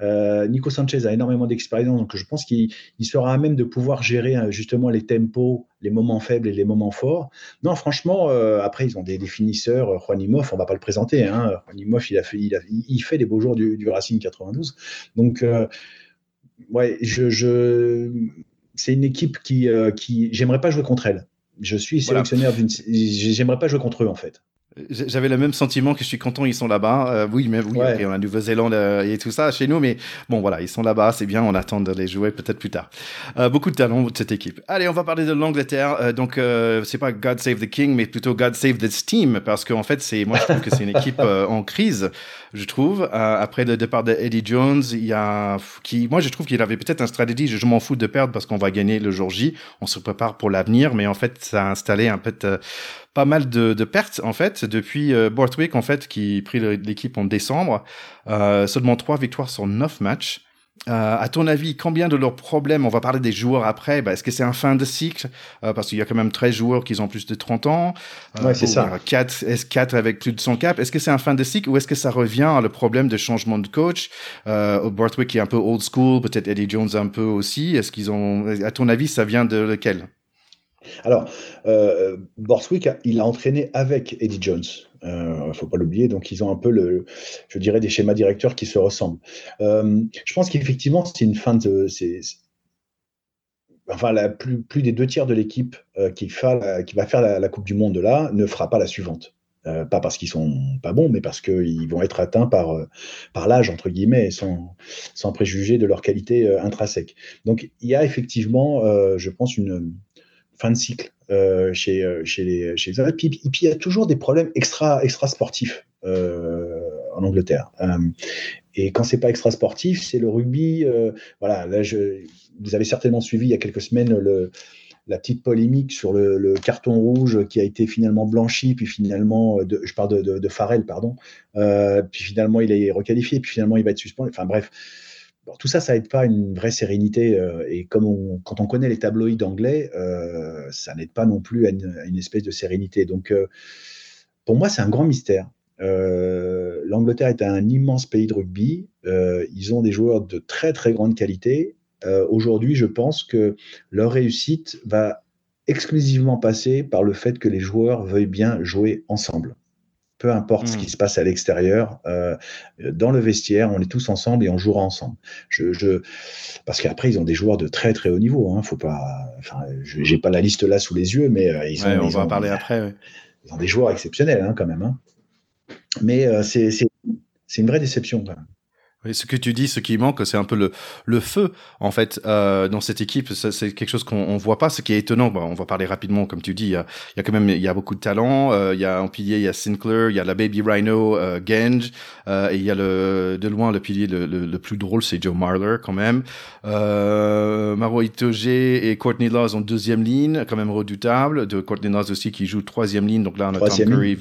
Euh, Nico Sanchez a énormément d'expérience, donc je pense qu'il sera à même de pouvoir gérer euh, justement les tempos, les moments faibles et les moments forts. Non, franchement, euh, après, ils ont des définisseurs. Juan Imoff, on va pas le présenter. Hein. Juan Imoff, il, a fait, il, a, il fait les beaux jours du, Racing 92. Donc, ouais, je, je c'est une équipe qui, qui j'aimerais pas jouer contre elle. Je suis sélectionneur d'une. J'aimerais pas jouer contre eux, en fait. J'avais le même sentiment que je suis content, ils sont là-bas. Euh, oui, mais oui, on a Nouvelle-Zélande euh, et tout ça chez nous, mais bon, voilà, ils sont là-bas, c'est bien, on attend de les jouer peut-être plus tard. Euh, beaucoup de talent de cette équipe. Allez, on va parler de l'Angleterre. Euh, donc, c'est pas God Save the King, mais plutôt God Save this team, parce qu'en fait, c'est moi je trouve que c'est une équipe en crise, je trouve. après le départ de Eddie Jones, il y a qui, moi je trouve qu'il avait peut-être un stratégie. Je, m'en fous de perdre parce qu'on va gagner le jour J. On se prépare pour l'avenir, mais en fait, ça a installé un peu de pas mal de, de, pertes en fait depuis euh, Borthwick en fait qui prit l'équipe en décembre. Euh, seulement trois victoires sur neuf matchs. Euh, à ton avis, combien de leurs problèmes, on va parler des joueurs après, bah, est-ce que c'est un fin de cycle? Euh, Parce qu'il y a quand même 13 joueurs qui ont plus de 30 ans. Euh, ouais, c'est ça. 4, est 4 avec plus de 100 cap. Est-ce que c'est un fin de cycle ou est-ce que ça revient à le problème de changement de coach? Euh, Borthwick qui est un peu old school, peut-être Eddie Jones un peu aussi. Est-ce qu'ils ont, à ton avis, ça vient de lequel? Alors, euh, Borswick, il a entraîné avec Eddie Jones. Il euh, ne faut pas l'oublier. Donc, ils ont un peu, le, je dirais, des schémas directeurs qui se ressemblent. Euh, je pense qu'effectivement, c'est une fin de. enfin, la, plus, plus des deux tiers de l'équipe qui, qui, va faire la, Coupe du Monde là ne fera pas la suivante. pas parce qu'ils sont pas bons, mais parce qu'ils vont être atteints par, par l'âge, entre guillemets, sans, sans préjuger de leur qualité intrinsèque. Donc, il y a effectivement, je pense, une, fin de cycle euh, chez, euh, chez, les, chez les Et puis, il y a toujours des problèmes extra, sportifs euh, en Angleterre. et quand c'est pas extra sportif, c'est le rugby. voilà, là, vous avez certainement suivi il y a quelques semaines la petite polémique sur le, carton rouge qui a été finalement blanchi, puis finalement, je parle de, de, de Farrell, pardon, puis finalement il est requalifié, puis finalement il va être suspendu. Enfin bref, tout ça, ça n'aide pas une vraie sérénité. Euh, et comme quand on connaît les tabloïds anglais, euh, ça n'aide pas non plus à une, espèce de sérénité. Donc, euh, pour moi, c'est un grand mystère. L'Angleterre est un immense pays de rugby. ils ont des joueurs de très très grande qualité. Aujourd'hui, je pense que leur réussite va exclusivement passer par le fait que les joueurs veuillent bien jouer ensemble peu importe ce qui hmm. se passe à l'extérieur, euh, dans le vestiaire, on est tous ensemble et on jouera ensemble. Je, parce qu'après, ils ont des joueurs de très très haut niveau. Hein, faut pas, enfin, j'ai pas la liste là sous les yeux, mais euh, ils ont. on va en parler après. Ils ont des joueurs exceptionnels hein, quand même. Hein. Mais euh, c'est une vraie déception. Quand même. Oui, ce que tu dis, ce qui manque, c'est un peu le, le feu, en fait, euh, dans cette équipe. C'est quelque chose qu'on on voit pas, ce qui est étonnant. Bon, on va parler rapidement, comme tu dis. Il y a, y a quand même il y a beaucoup de talent. Euh, il y a un pilier, il y a Sinclair, il y a la Baby Rhino, euh, Genge, euh, et il y a le, de loin le pilier le, le, plus drôle, c'est Joe Marler, quand même. Euh, Maro Itoge et Courtney Laws en deuxième ligne, quand même redoutable. De Courtney Laws aussi qui joue troisième ligne. Donc là, on a Tom Curry,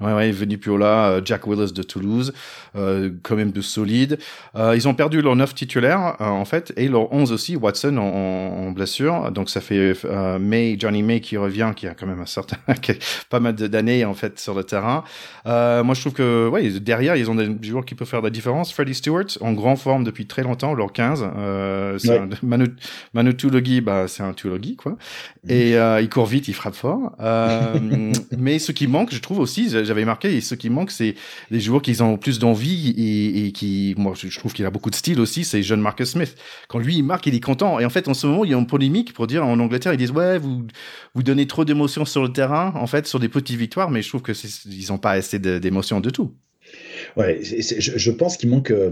ouais, ouais, Venu Piola, euh, Jack Willis de Toulouse, quand même de solide. Euh, ils ont perdu leur 9 titulaires, euh, en fait, et leur 11 aussi, Watson en, blessure. Donc ça fait euh, May, Johnny May qui revient, qui a quand même un certain, pas mal d'années, en fait, sur le terrain. moi, je trouve que, ouais, derrière, ils ont des joueurs qui peuvent faire la différence. Freddie Stewart, en grande forme depuis très longtemps, leur 15. c'est Manu, Manu bah, c'est un Tulogi, quoi. Et il court vite, il frappe fort. mais ce qui manque, je trouve aussi, j'avais marqué, ce qui manque, c'est les joueurs qui ont plus d'envie et, et, qui, moi, je trouve qu'il a beaucoup de style aussi, c'est John Marcus Smith. Quand lui, il marque, il est content. Et en fait, en ce moment, il y a une polémique pour dire en Angleterre, ils disent, ouais, vous, vous donnez trop d'émotions sur le terrain, en fait, sur des petites victoires, mais je trouve que ils n'ont pas assez d'émotions de tout. Ouais, je, pense qu'il manque, euh,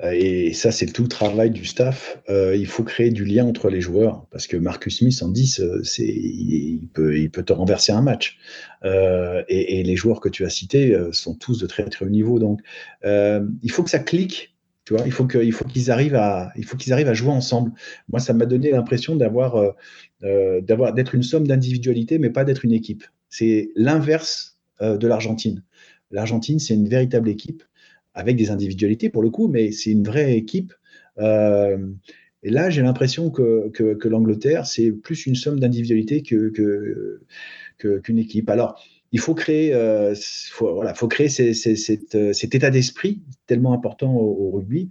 et ça, c'est tout le travail du staff. Euh, il faut créer du lien entre les joueurs parce que Marcus Smith en 10, euh, il, peut, il peut te renverser un match. Euh, et, les joueurs que tu as cités sont tous de très très haut niveau. Donc, il faut que ça clique. Tu vois, il faut qu'ils arrivent à, il faut arrivent à jouer ensemble. Moi, ça m'a donné l'impression d'avoir, d'avoir, d'être une somme d'individualité, mais pas d'être une équipe. C'est l'inverse de l'Argentine. L'Argentine, c'est une véritable équipe avec des individualités pour le coup, mais c'est une vraie équipe. Euh, et là, j'ai l'impression que, que, l'Angleterre, c'est plus une somme d'individualités qu'une que, que, équipe. Alors, il faut créer, euh, faut, faut créer cet, état d'esprit tellement important au, rugby,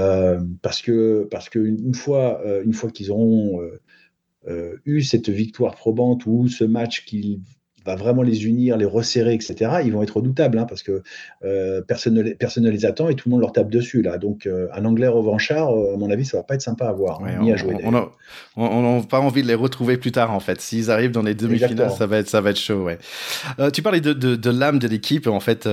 euh, parce que parce qu'une fois, une fois qu'ils auront eu cette victoire probante ou ce match qu'ils va vraiment les unir, les resserrer, etc., ils vont être redoutables, hein, parce que euh, personne, ne les, personne ne les attend et tout le monde leur tape dessus. Là. Donc, euh, un Anglais revanchard, euh, à mon avis, ça va pas être sympa à voir, ni à jouer. On n'a pas envie de les retrouver plus tard, en fait. S'ils arrivent dans les demi-finales, ça va être, ça va être chaud. Ouais. tu parlais de, de, de l'âme de l'équipe. En fait,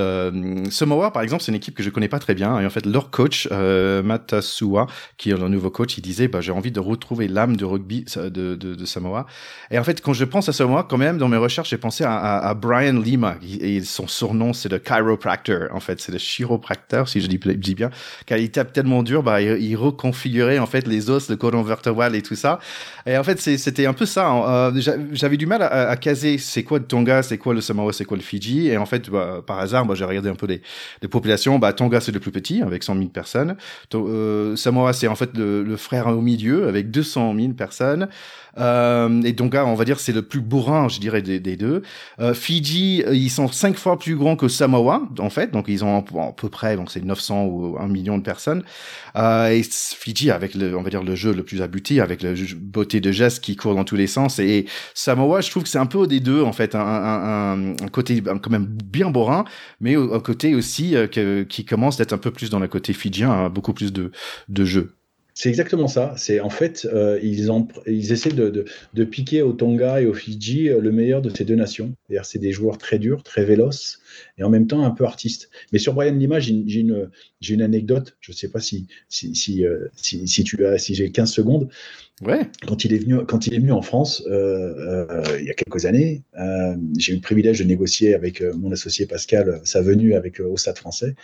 Samoa, par exemple, c'est une équipe que je connais pas très bien. Et en fait, leur coach, Matasua, qui est leur nouveau coach, il disait bah, j'ai envie de retrouver l'âme de rugby de, de, de Samoa. Et en fait, quand je pense à Samoa, quand même, dans mes recherches, j'ai pensé à, Brian Lima. Son surnom, c'est le chiropractor. En fait, c'est le chiropracteur, si je dis, bien. Car il tape tellement dur, bah, il, reconfigurait, en fait, les os, le cordon vertébral et tout ça. Et en fait, c'était un peu ça. Hein. Euh, j'avais du mal à, caser c'est quoi le Tonga, c'est quoi le Samoa, c'est quoi le Fidji. Et en fait, bah, par hasard, j'ai regardé un peu les, populations. Bah, Tonga, c'est le plus petit, avec 100 000 personnes. Euh, Samoa, c'est en fait le, frère au milieu, avec 200 000 personnes. Euh, et Tonga, on va dire, c'est le plus bourrin, je dirais, des, deux. Fidji, ils sont cinq fois plus grands que Samoa, en fait. Donc, ils ont à peu près, donc c'est 900 ou 1 million de personnes. et Fidji, avec le, on va dire, le jeu le plus abouti, avec la beauté de gestes qui court dans tous les sens. Et Samoa, je trouve que c'est un peu des deux, en fait. Un, un, un côté quand même bien borin, mais un côté aussi que, qui commence d'être un peu plus dans le côté fidjien, hein, beaucoup plus de, de jeux. C'est exactement ça. C'est en fait, euh, ils, essaient de, piquer au Tonga et au Fidji euh, le meilleur de ces deux nations. C'est des joueurs très durs, très véloces et en même temps un peu artistes. Mais sur Brian Lima, j'ai une, une, anecdote. Je ne sais pas si, si, si, euh, si, si tu as, si j'ai 15 secondes. Ouais. Quand il est venu, quand il est venu en France, il y a quelques années, j'ai eu le privilège de négocier avec mon associé Pascal sa venue avec au Stade Français.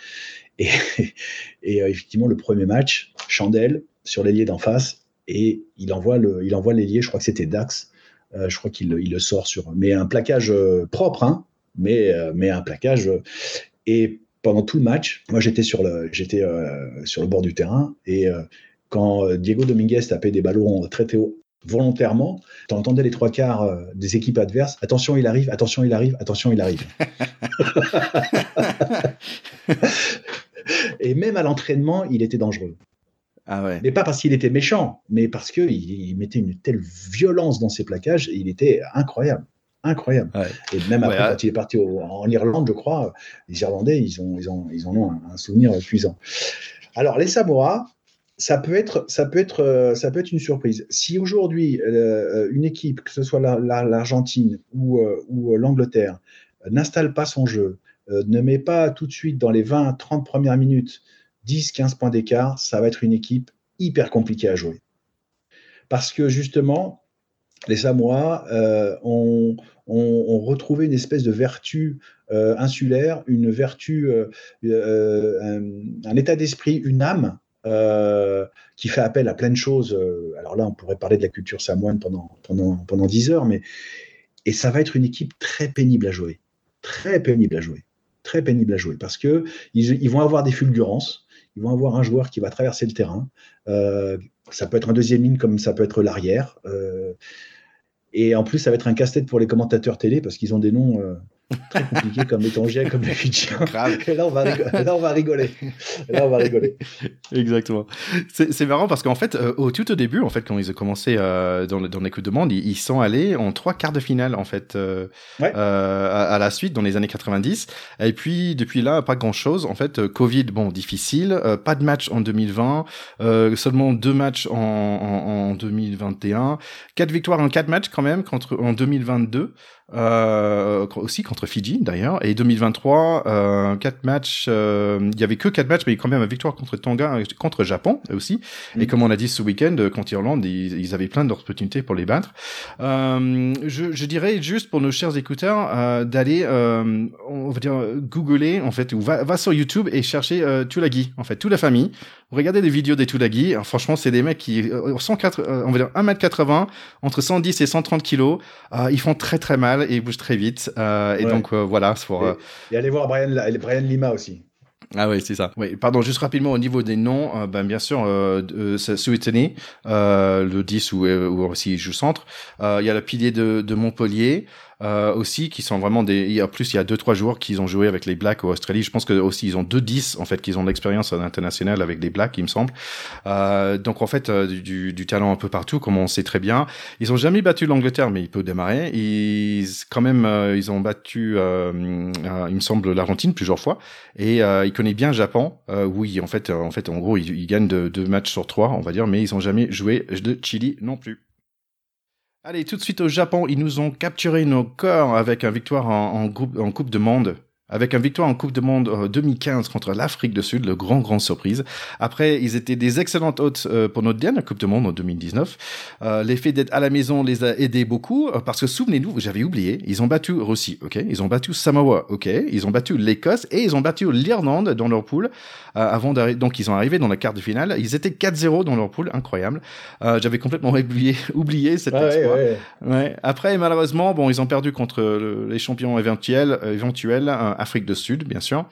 Et, et effectivement, le premier match, Chandelle, sur l'ailier d'en face et il envoie le, il envoie l'ailier, je crois que c'était Dax, euh, je crois qu'il il le sort sur, mais un plaquage euh, propre, hein, mais, euh, mais un plaquage. et pendant tout le match, moi j'étais sur le, j'étais sur le bord du terrain et quand Diego Dominguez tapait des ballons très haut volontairement, tu entendais les trois quarts des équipes adverses. Attention, il arrive, attention, il arrive, attention, il arrive. et même à l'entraînement, il était dangereux. Ah ouais. Mais pas parce qu'il était méchant, mais parce qu'il il mettait une telle violence dans ses plaquages, il était incroyable. Incroyable. Et même après, quand il est parti en Irlande, je crois, les Irlandais, ils, ont, ils, ont, ils en ont un, souvenir cuisant. Alors, les Samoa, ça peut être, ça peut être, ça peut être une surprise. Si aujourd'hui euh, une équipe, que ce soit l'Argentine ou, euh, ou l'Angleterre, n'installe pas son jeu, euh, ne met pas tout de suite dans les 20-30 premières minutes 10-15 points d'écart, ça va être une équipe hyper compliquée à jouer. Parce que justement, les Samoa euh, ont, retrouvé une espèce de vertu euh, insulaire, une vertu, euh, un, état d'esprit, une âme qui fait appel à plein de choses. alors là, on pourrait parler de la culture samoane pendant, pendant, pendant 10 heures, mais et ça va être une équipe très pénible à jouer. Très pénible à jouer. Très pénible à jouer parce que ils vont avoir des fulgurances ils vont avoir un joueur qui va traverser le terrain. Ça peut être un deuxième ligne comme ça peut être l'arrière. Euh, et en plus, ça va être un casse-tête pour les commentateurs télé parce qu'ils ont des noms euh, très compliqués comme Tongiens, comme les Fidjiens. Et là, on va rigoler. Là, on va rigoler. là, on va rigoler. Exactement. C'est marrant parce qu'en fait, euh, au tout au début, en fait, quand ils ont commencé euh, dans, dans les coups de monde, ils, sont allés en trois quarts de finale, en fait, euh, à, la suite, dans les années 90. Et puis, depuis là, pas grand-chose. En fait, Covid, bon, difficile. pas de match en 2020. seulement deux matchs en, en, en 2021. Quatre victoires en quatre matchs quand même contre, en 2022 euh, aussi contre Fidji d'ailleurs. Et 2023, euh, quatre matchs, euh, il y avait que quatre matchs, mais quand même une victoire contre Tonga, contre Japon aussi. Et mm. comme on a dit ce week-end, contre Irlande, ils, avaient plein d'opportunités pour les battre. Euh, je, je, dirais juste pour nos chers écouteurs euh, d'aller, euh, on va dire, googler en fait, ou va, va sur YouTube et chercher Tulagi, en fait, toute la famille. Regardez des vidéos des Tulagi. franchement, c'est des mecs qui, 104, on va dire 1m80, entre 110 et 130 kilos. ils font très très mal et il bouge très vite. Euh, et donc euh, voilà. Pour, et, et, allez voir Brian, Brian Lima aussi. Ah oui, c'est ça. Oui, pardon, juste rapidement au niveau des noms, euh, ben bien sûr, euh, euh, euh, le 10 ou, ou aussi il joue centre. Il y a le pilier de, de Montpellier, euh, aussi qui sont vraiment des. En plus, il y a deux trois joueurs qui ont joué avec les Blacks au Australie. Je pense que aussi ils ont deux 10 en fait, qu'ils ont de l'expérience internationale avec les Blacks, il me semble. Euh, donc en fait, euh, du, du, talent un peu partout, comme on sait très bien. Ils ont jamais battu l'Angleterre, mais ils peuvent démarrer. Ils quand même, euh, ils ont battu, euh, il me semble, l'Argentine plusieurs fois. Et ils connaissent bien le Japon. oui, en fait, en fait, en gros, ils, ils gagnent deux, deux matchs sur trois, on va dire, mais ils ont jamais joué de Chili non plus. Allez, tout de suite au Japon, ils nous ont capturé nos corps avec une victoire en, en, Coupe de Monde avec une victoire en Coupe du Monde 2015 euh, contre l'Afrique du Sud, le grand, grand surprise. Après, ils étaient des excellentes hôtes euh, pour notre dernière Coupe du Monde en 2019. Euh, L'effet d'être à la maison les a aidés beaucoup, euh, parce que souvenez-vous, j'avais oublié, ils ont battu Russie, ok? Ils ont battu Samoa, ok? Ils ont battu l'Écosse et ils ont battu l'Irlande dans leur poule. avant d'arriver, donc ils sont arrivés dans la quart de finale. Ils étaient 4-0 dans leur poule, incroyable. j'avais complètement oublié, oublié cet exploit. Ouais, ouais. Après, malheureusement, bon, ils ont perdu contre les champions éventuels, éventuels Afrique du Sud, bien sûr.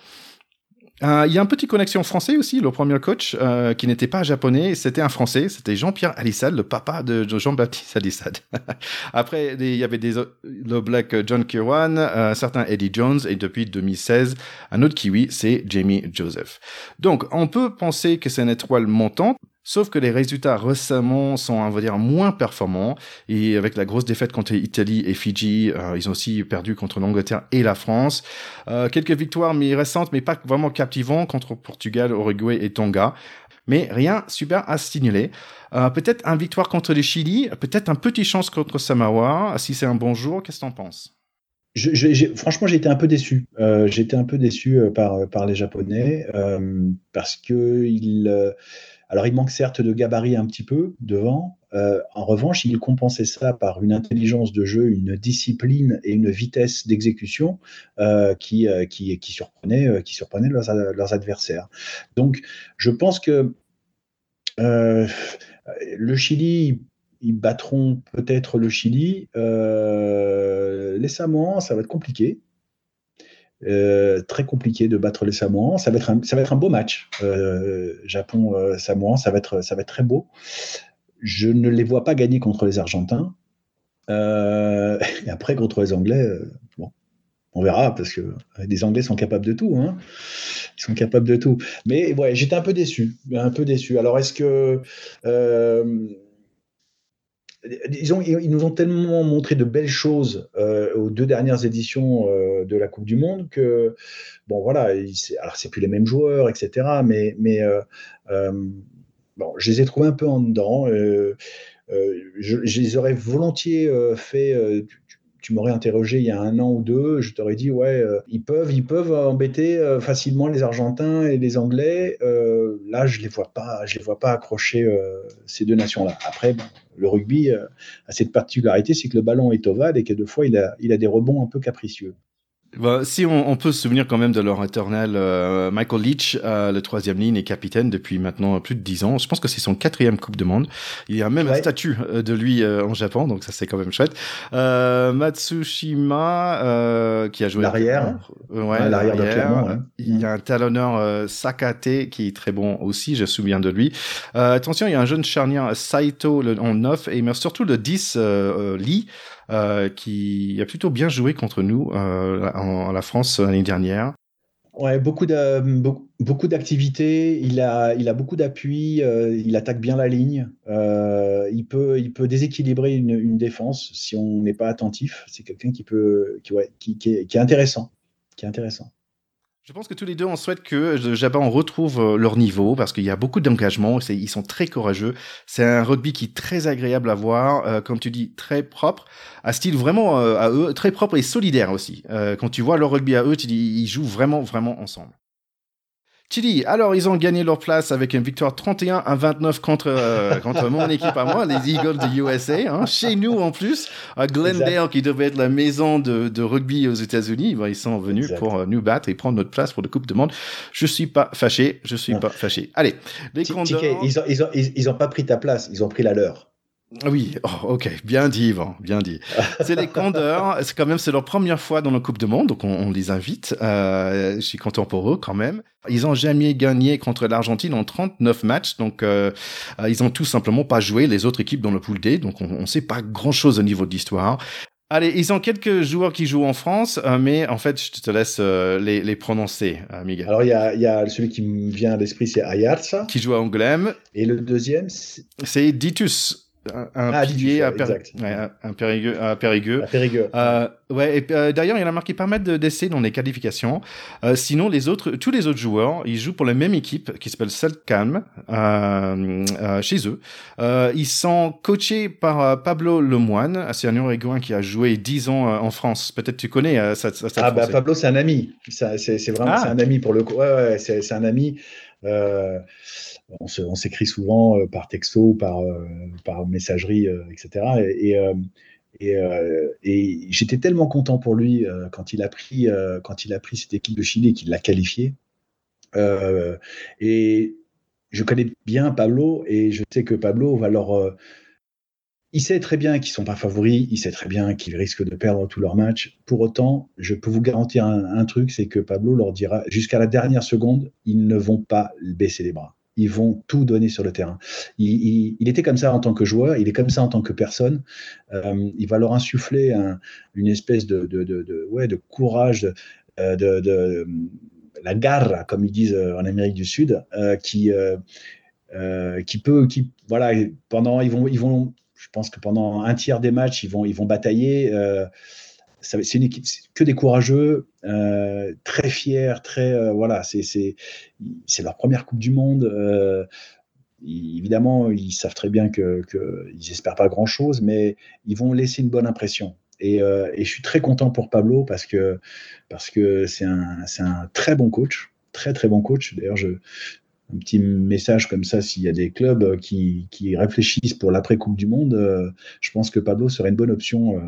Euh, il y a un petit connexion français aussi. Le premier coach euh, qui n'était pas japonais, c'était un français. C'était Jean-Pierre Alissad, le papa de Jean-Baptiste Alissad. Après, il y avait des, le Black John Kirwan, euh, certains Eddie Jones, et depuis 2016, un autre kiwi, c'est Jamie Joseph. Donc, on peut penser que c'est une étoile montante. Sauf que les résultats récemment sont, on va dire, moins performants. Et avec la grosse défaite contre l'Italie et Fidji, euh, ils ont aussi perdu contre l'Angleterre et la France. Euh, quelques victoires mais récentes, mais pas vraiment captivantes contre Portugal, Uruguay et Tonga. Mais rien super à signaler. Euh, peut-être un victoire contre le Chili, peut-être un petit chance contre Samoa. Si c'est un bon jour, qu'est-ce que t'en penses? Je, franchement, j'ai été un peu déçu. Euh, j'ai été un peu déçu par, par les Japonais parce que ils, alors, il manque certes de gabarit un petit peu devant. Euh, en revanche, il compensait ça par une intelligence de jeu, une discipline et une vitesse d'exécution euh, qui, euh, qui, qui, surprenait, leurs, adversaires. Donc, je pense que le Chili, ils battront peut-être le Chili. les Samoans, ça va être compliqué. Euh, très compliqué de battre les Samoans. Ça va être un, ça va être un beau match. Euh, Japon-Samoan, ça, va être, ça va être très beau. Je ne les vois pas gagner contre les Argentins. Euh, après, contre les Anglais, bon, on verra, parce que les Anglais sont capables de tout. Hein. Ils sont capables de tout. Mais ouais, j'étais un peu déçu. Un peu déçu. Alors, est-ce que ils, nous ont tellement montré de belles choses euh, aux deux dernières éditions euh, de la Coupe du Monde que, bon, voilà, alors c'est plus les mêmes joueurs, etc. Mais, euh, bon, je les ai trouvés un peu en dedans. Je, les aurais volontiers fait tu m'aurais interrogé il y a un an ou deux, je t'aurais dit ouais, ils peuvent, ils peuvent embêter facilement les Argentins et les Anglais. là, je les les vois pas accrocher ces deux nations-là. Après, le rugby euh, a cette particularité, c'est que le ballon est ovale et que deux fois, il a, il a des rebonds un peu capricieux. Bah, si on, peut se souvenir quand même de leur éternel euh, Michael Leach, euh, le troisième ligne et capitaine depuis maintenant plus de dix ans. Je pense que c'est son quatrième Coupe de Monde. Il y a même un statut de lui en Japon, donc ça c'est quand même chouette. Matsushima qui a joué l'arrière, ouais, l'arrière de Clermont. Il y a un talonneur Sakate qui est très bon aussi. Je me souviens de lui. attention, il y a un jeune charnière Saito en 9 et mais surtout le 10 Lee euh, qui a plutôt bien joué contre nous euh, en, la France l'année dernière. Ouais, beaucoup de, beaucoup d'activités. Il a, il a beaucoup d'appui. Euh, il attaque bien la ligne. il peut, il peut déséquilibrer une, défense si on n'est pas attentif. C'est quelqu'un qui peut, qui, ouais, qui, qui, est, intéressant, qui est intéressant. Je pense que tous les deux, on souhaite que Japon retrouve euh, leur niveau parce qu'il y a beaucoup d'engagement. Ils sont très courageux. C'est un rugby qui est très agréable à voir, euh, comme tu dis, très propre, à style vraiment euh, à eux, très propre et solidaire aussi. quand tu vois leur rugby à eux, tu dis, ils jouent vraiment, vraiment ensemble. Chili, alors ils ont gagné leur place avec une victoire 31 à 29 contre, euh, contre mon équipe à moi, les Eagles de USA, hein, chez nous en plus, à Glendale qui devait être la maison de, de rugby aux États-Unis, ils sont venus pour euh, nous battre et prendre notre place pour la Coupe de Monde. Je suis pas fâché, je suis pas fâché. Allez, les Condors... Ils ont, ils, ont, ils ont pas pris ta place, ils ont pris la leur. Oui, oh, ok, bien dit, Yvan, bien dit. C'est les Condors, c'est quand même c'est leur première fois dans la Coupe du Monde, donc on, les invite. Euh, je suis content pour eux quand même. Ils ont jamais gagné contre l'Argentine en 39 matchs, donc euh, ils ont tout simplement pas joué les autres équipes dans le pool D, donc on, ne sait pas grand chose au niveau de l'histoire. Allez, ils ont quelques joueurs qui jouent en France, euh, mais en fait, je te laisse euh, les, les, prononcer, euh, Miguel. Alors, il y a, y a, celui qui me vient à l'esprit, c'est Ayarza. Qui joue à Angoulême. Et le deuxième, c'est Ditus un, ah, pilier à, Périgueux. À Périgueux. Euh, ouais, et euh, d'ailleurs, il a marqué pas mal d'essais dans les qualifications. Euh, sinon, les autres, tous les autres joueurs, ils jouent pour la même équipe qui s'appelle Selcam euh, chez eux. ils sont coachés par Pablo Lemoine, c'est un Uruguayen qui a joué 10 ans en France. Peut-être tu connais ça, Ah, bah, Pablo, c'est un ami. C'est vraiment ah. un ami pour le coup. Ouais, ouais, c'est un ami. Euh, on s'écrit souvent euh, par texto, par, euh, messagerie, etc. Et, j'étais tellement content pour lui quand il a pris quand il a pris cette équipe de Chili et qu'il l'a qualifiée. et je connais bien Pablo et je sais que Pablo va leur il sait très bien qu'ils sont pas favoris, il sait très bien qu'ils risquent de perdre tous leurs matchs. Pour autant, je peux vous garantir un, truc, c'est que Pablo leur dira jusqu'à la dernière seconde, ils ne vont pas baisser les bras. Ils vont tout donner sur le terrain. Il, était comme ça en tant que joueur, il est comme ça en tant que personne. Euh, il va leur insuffler une espèce de, ouais, de courage, de, de, la garra, comme ils disent en Amérique du Sud, qui, qui peut, qui, voilà, pendant, ils vont, ils vont je pense que pendant un tiers des matchs, ils vont, ils vont batailler. Euh, c'est une équipe que des courageux, euh, très fiers, très euh, voilà. C'est leur première Coupe du Monde. évidemment, ils savent très bien que, que ils pas grand chose, mais ils vont laisser une bonne impression. Et, et, je suis très content pour Pablo parce que parce que c'est un, un très bon coach, très très bon coach. D'ailleurs, je, un petit message comme ça, s'il y a des clubs euh, qui, qui réfléchissent pour l'après-Coupe du Monde, euh, je pense que Pablo serait une bonne option euh,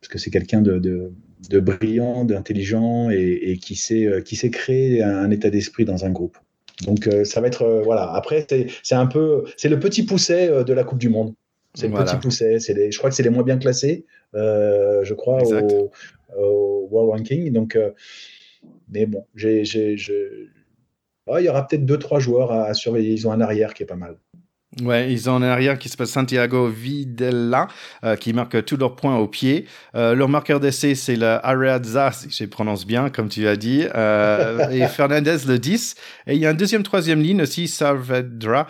parce que c'est quelqu'un de, de, de, brillant, d'intelligent et, et, qui, sait, qui sait créer un, état d'esprit dans un groupe. Donc ça va être voilà. Après c'est un peu c'est le petit pousset de la Coupe du Monde. C'est le petit pousset. C'est je crois que c'est les moins bien classés, je crois au, au, World Ranking. Donc mais bon, j'ai il y aura peut-être deux, trois joueurs à, surveiller. Ils ont un arrière qui est pas mal. Ouais, ils ont un arrière qui s'appelle Santiago Videla, euh, qui marque tous leurs points au pied. Euh, leur marqueur d'essai, c'est le Ariadza, si je prononce bien, comme tu as dit, euh, et Fernandez le 10. Et il y a un deuxième, troisième ligne aussi, Saavedra,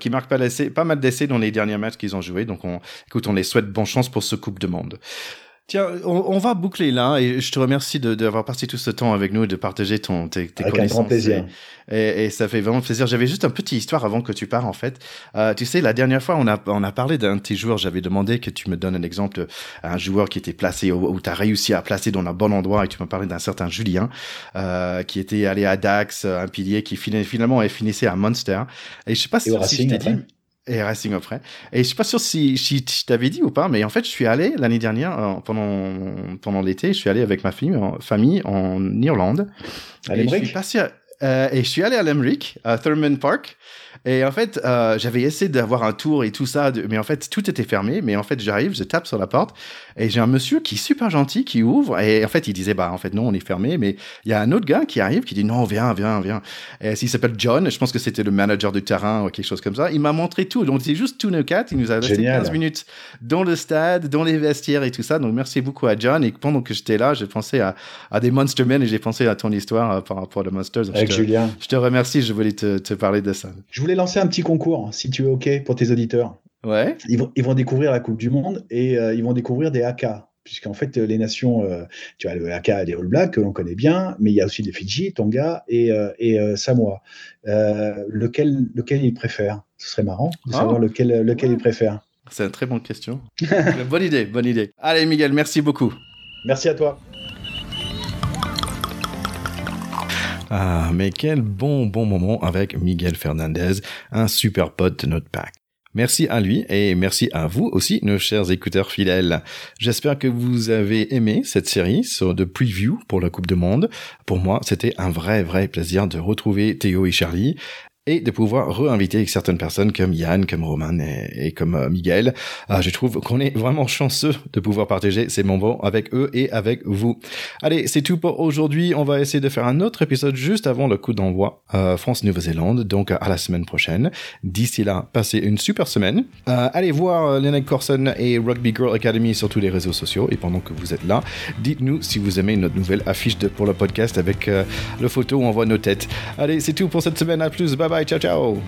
qui marque pas, pas mal d'essais dans les derniers matchs qu'ils ont joués. Donc, on, écoute, on les souhaite bonne chance pour ce Coupe de Monde. Tiens, on, va boucler là et je te remercie d'avoir passé tout ce temps avec nous et de partager ton, tes, tes avec Un grand plaisir. Et, et, ça fait vraiment plaisir. J'avais juste une petite histoire avant que tu pars en fait. Euh, tu sais, la dernière fois, on a, on a parlé d'un de tes joueurs. J'avais demandé que tu me donnes un exemple, un joueur qui était placé où, tu as réussi à placer dans un bon endroit et tu m'as parlé d'un certain Julien euh, qui était allé à Dax, un pilier qui finalement est finissé à Monster. Et je sais pas si, si je t'ai dit et Racing après. Et je suis pas sûr si, si je t'avais dit ou pas, mais en fait, je suis allé l'année dernière, euh, pendant, pendant l'été, je suis allé avec ma famille en, famille en Irlande. À et je suis passé euh, et je suis allé à Limerick, à Thurman Park. Et en fait, euh, j'avais essayé d'avoir un tour et tout ça, mais en fait, tout était fermé. Mais en fait, j'arrive, je tape sur la porte et j'ai un monsieur qui est super gentil, qui ouvre. Et en fait, il disait, bah, en fait, non, on est fermé. Mais il y a un autre gars qui arrive, qui dit, non, viens, viens, viens. Et s'il s'appelle John, je pense que c'était le manager du terrain ou quelque chose comme ça. Il m'a montré tout. Donc, c'est juste tous nos quatre. Il nous a resté 15 minutes dans le stade, dans les vestiaires et tout ça. Donc, merci beaucoup à John. Et pendant que j'étais là, j'ai pensé à, à des Monster Men et j'ai pensé à ton histoire euh, par rapport à Monsters. Avec Julien. Je te remercie. Je voulais te, te parler de ça. Je voulais lancer un petit concours, si tu es OK, pour tes auditeurs. Ouais. Ils vont, ils vont découvrir la Coupe du Monde et euh, ils vont découvrir des AK. Puisqu'en fait, les nations, euh, tu as le AK des All Blacks que l'on connaît bien, mais il y a aussi les Fidji, Tonga et, euh, et Samoa. lequel, lequel ils préfèrent? Ce serait marrant de ah. savoir lequel, lequel ils préfèrent. C'est une très bonne question. bonne idée, bonne idée. Allez, Miguel, merci beaucoup. Merci à toi. Ah, mais quel bon, bon moment avec Miguel Fernandez, un super pote de notre pack. Merci à lui et merci à vous aussi, nos chers écouteurs fidèles. J'espère que vous avez aimé cette série de preview pour la Coupe du Monde. Pour moi, c'était un vrai, vrai plaisir de retrouver Théo et Charlie et de pouvoir réinviter certaines personnes comme Yann, comme Roman et, comme euh, Miguel. Ah, je trouve qu'on est vraiment chanceux de pouvoir partager ces moments avec eux et avec vous. Allez, c'est tout pour aujourd'hui. On va essayer de faire un autre épisode juste avant le coup d'envoi euh, France-Nouvelle-Zélande, donc à la semaine prochaine. D'ici là, passez une super semaine. Euh, allez voir euh, Lena Corson et Rugby Girl Academy sur tous les réseaux sociaux. Et pendant que vous êtes là, dites-nous si vous aimez notre nouvelle affiche pour le podcast avec le photo où on voit nos têtes. Allez, c'est tout pour cette semaine. À plus. Bye bye. bye. Tchau, tchau.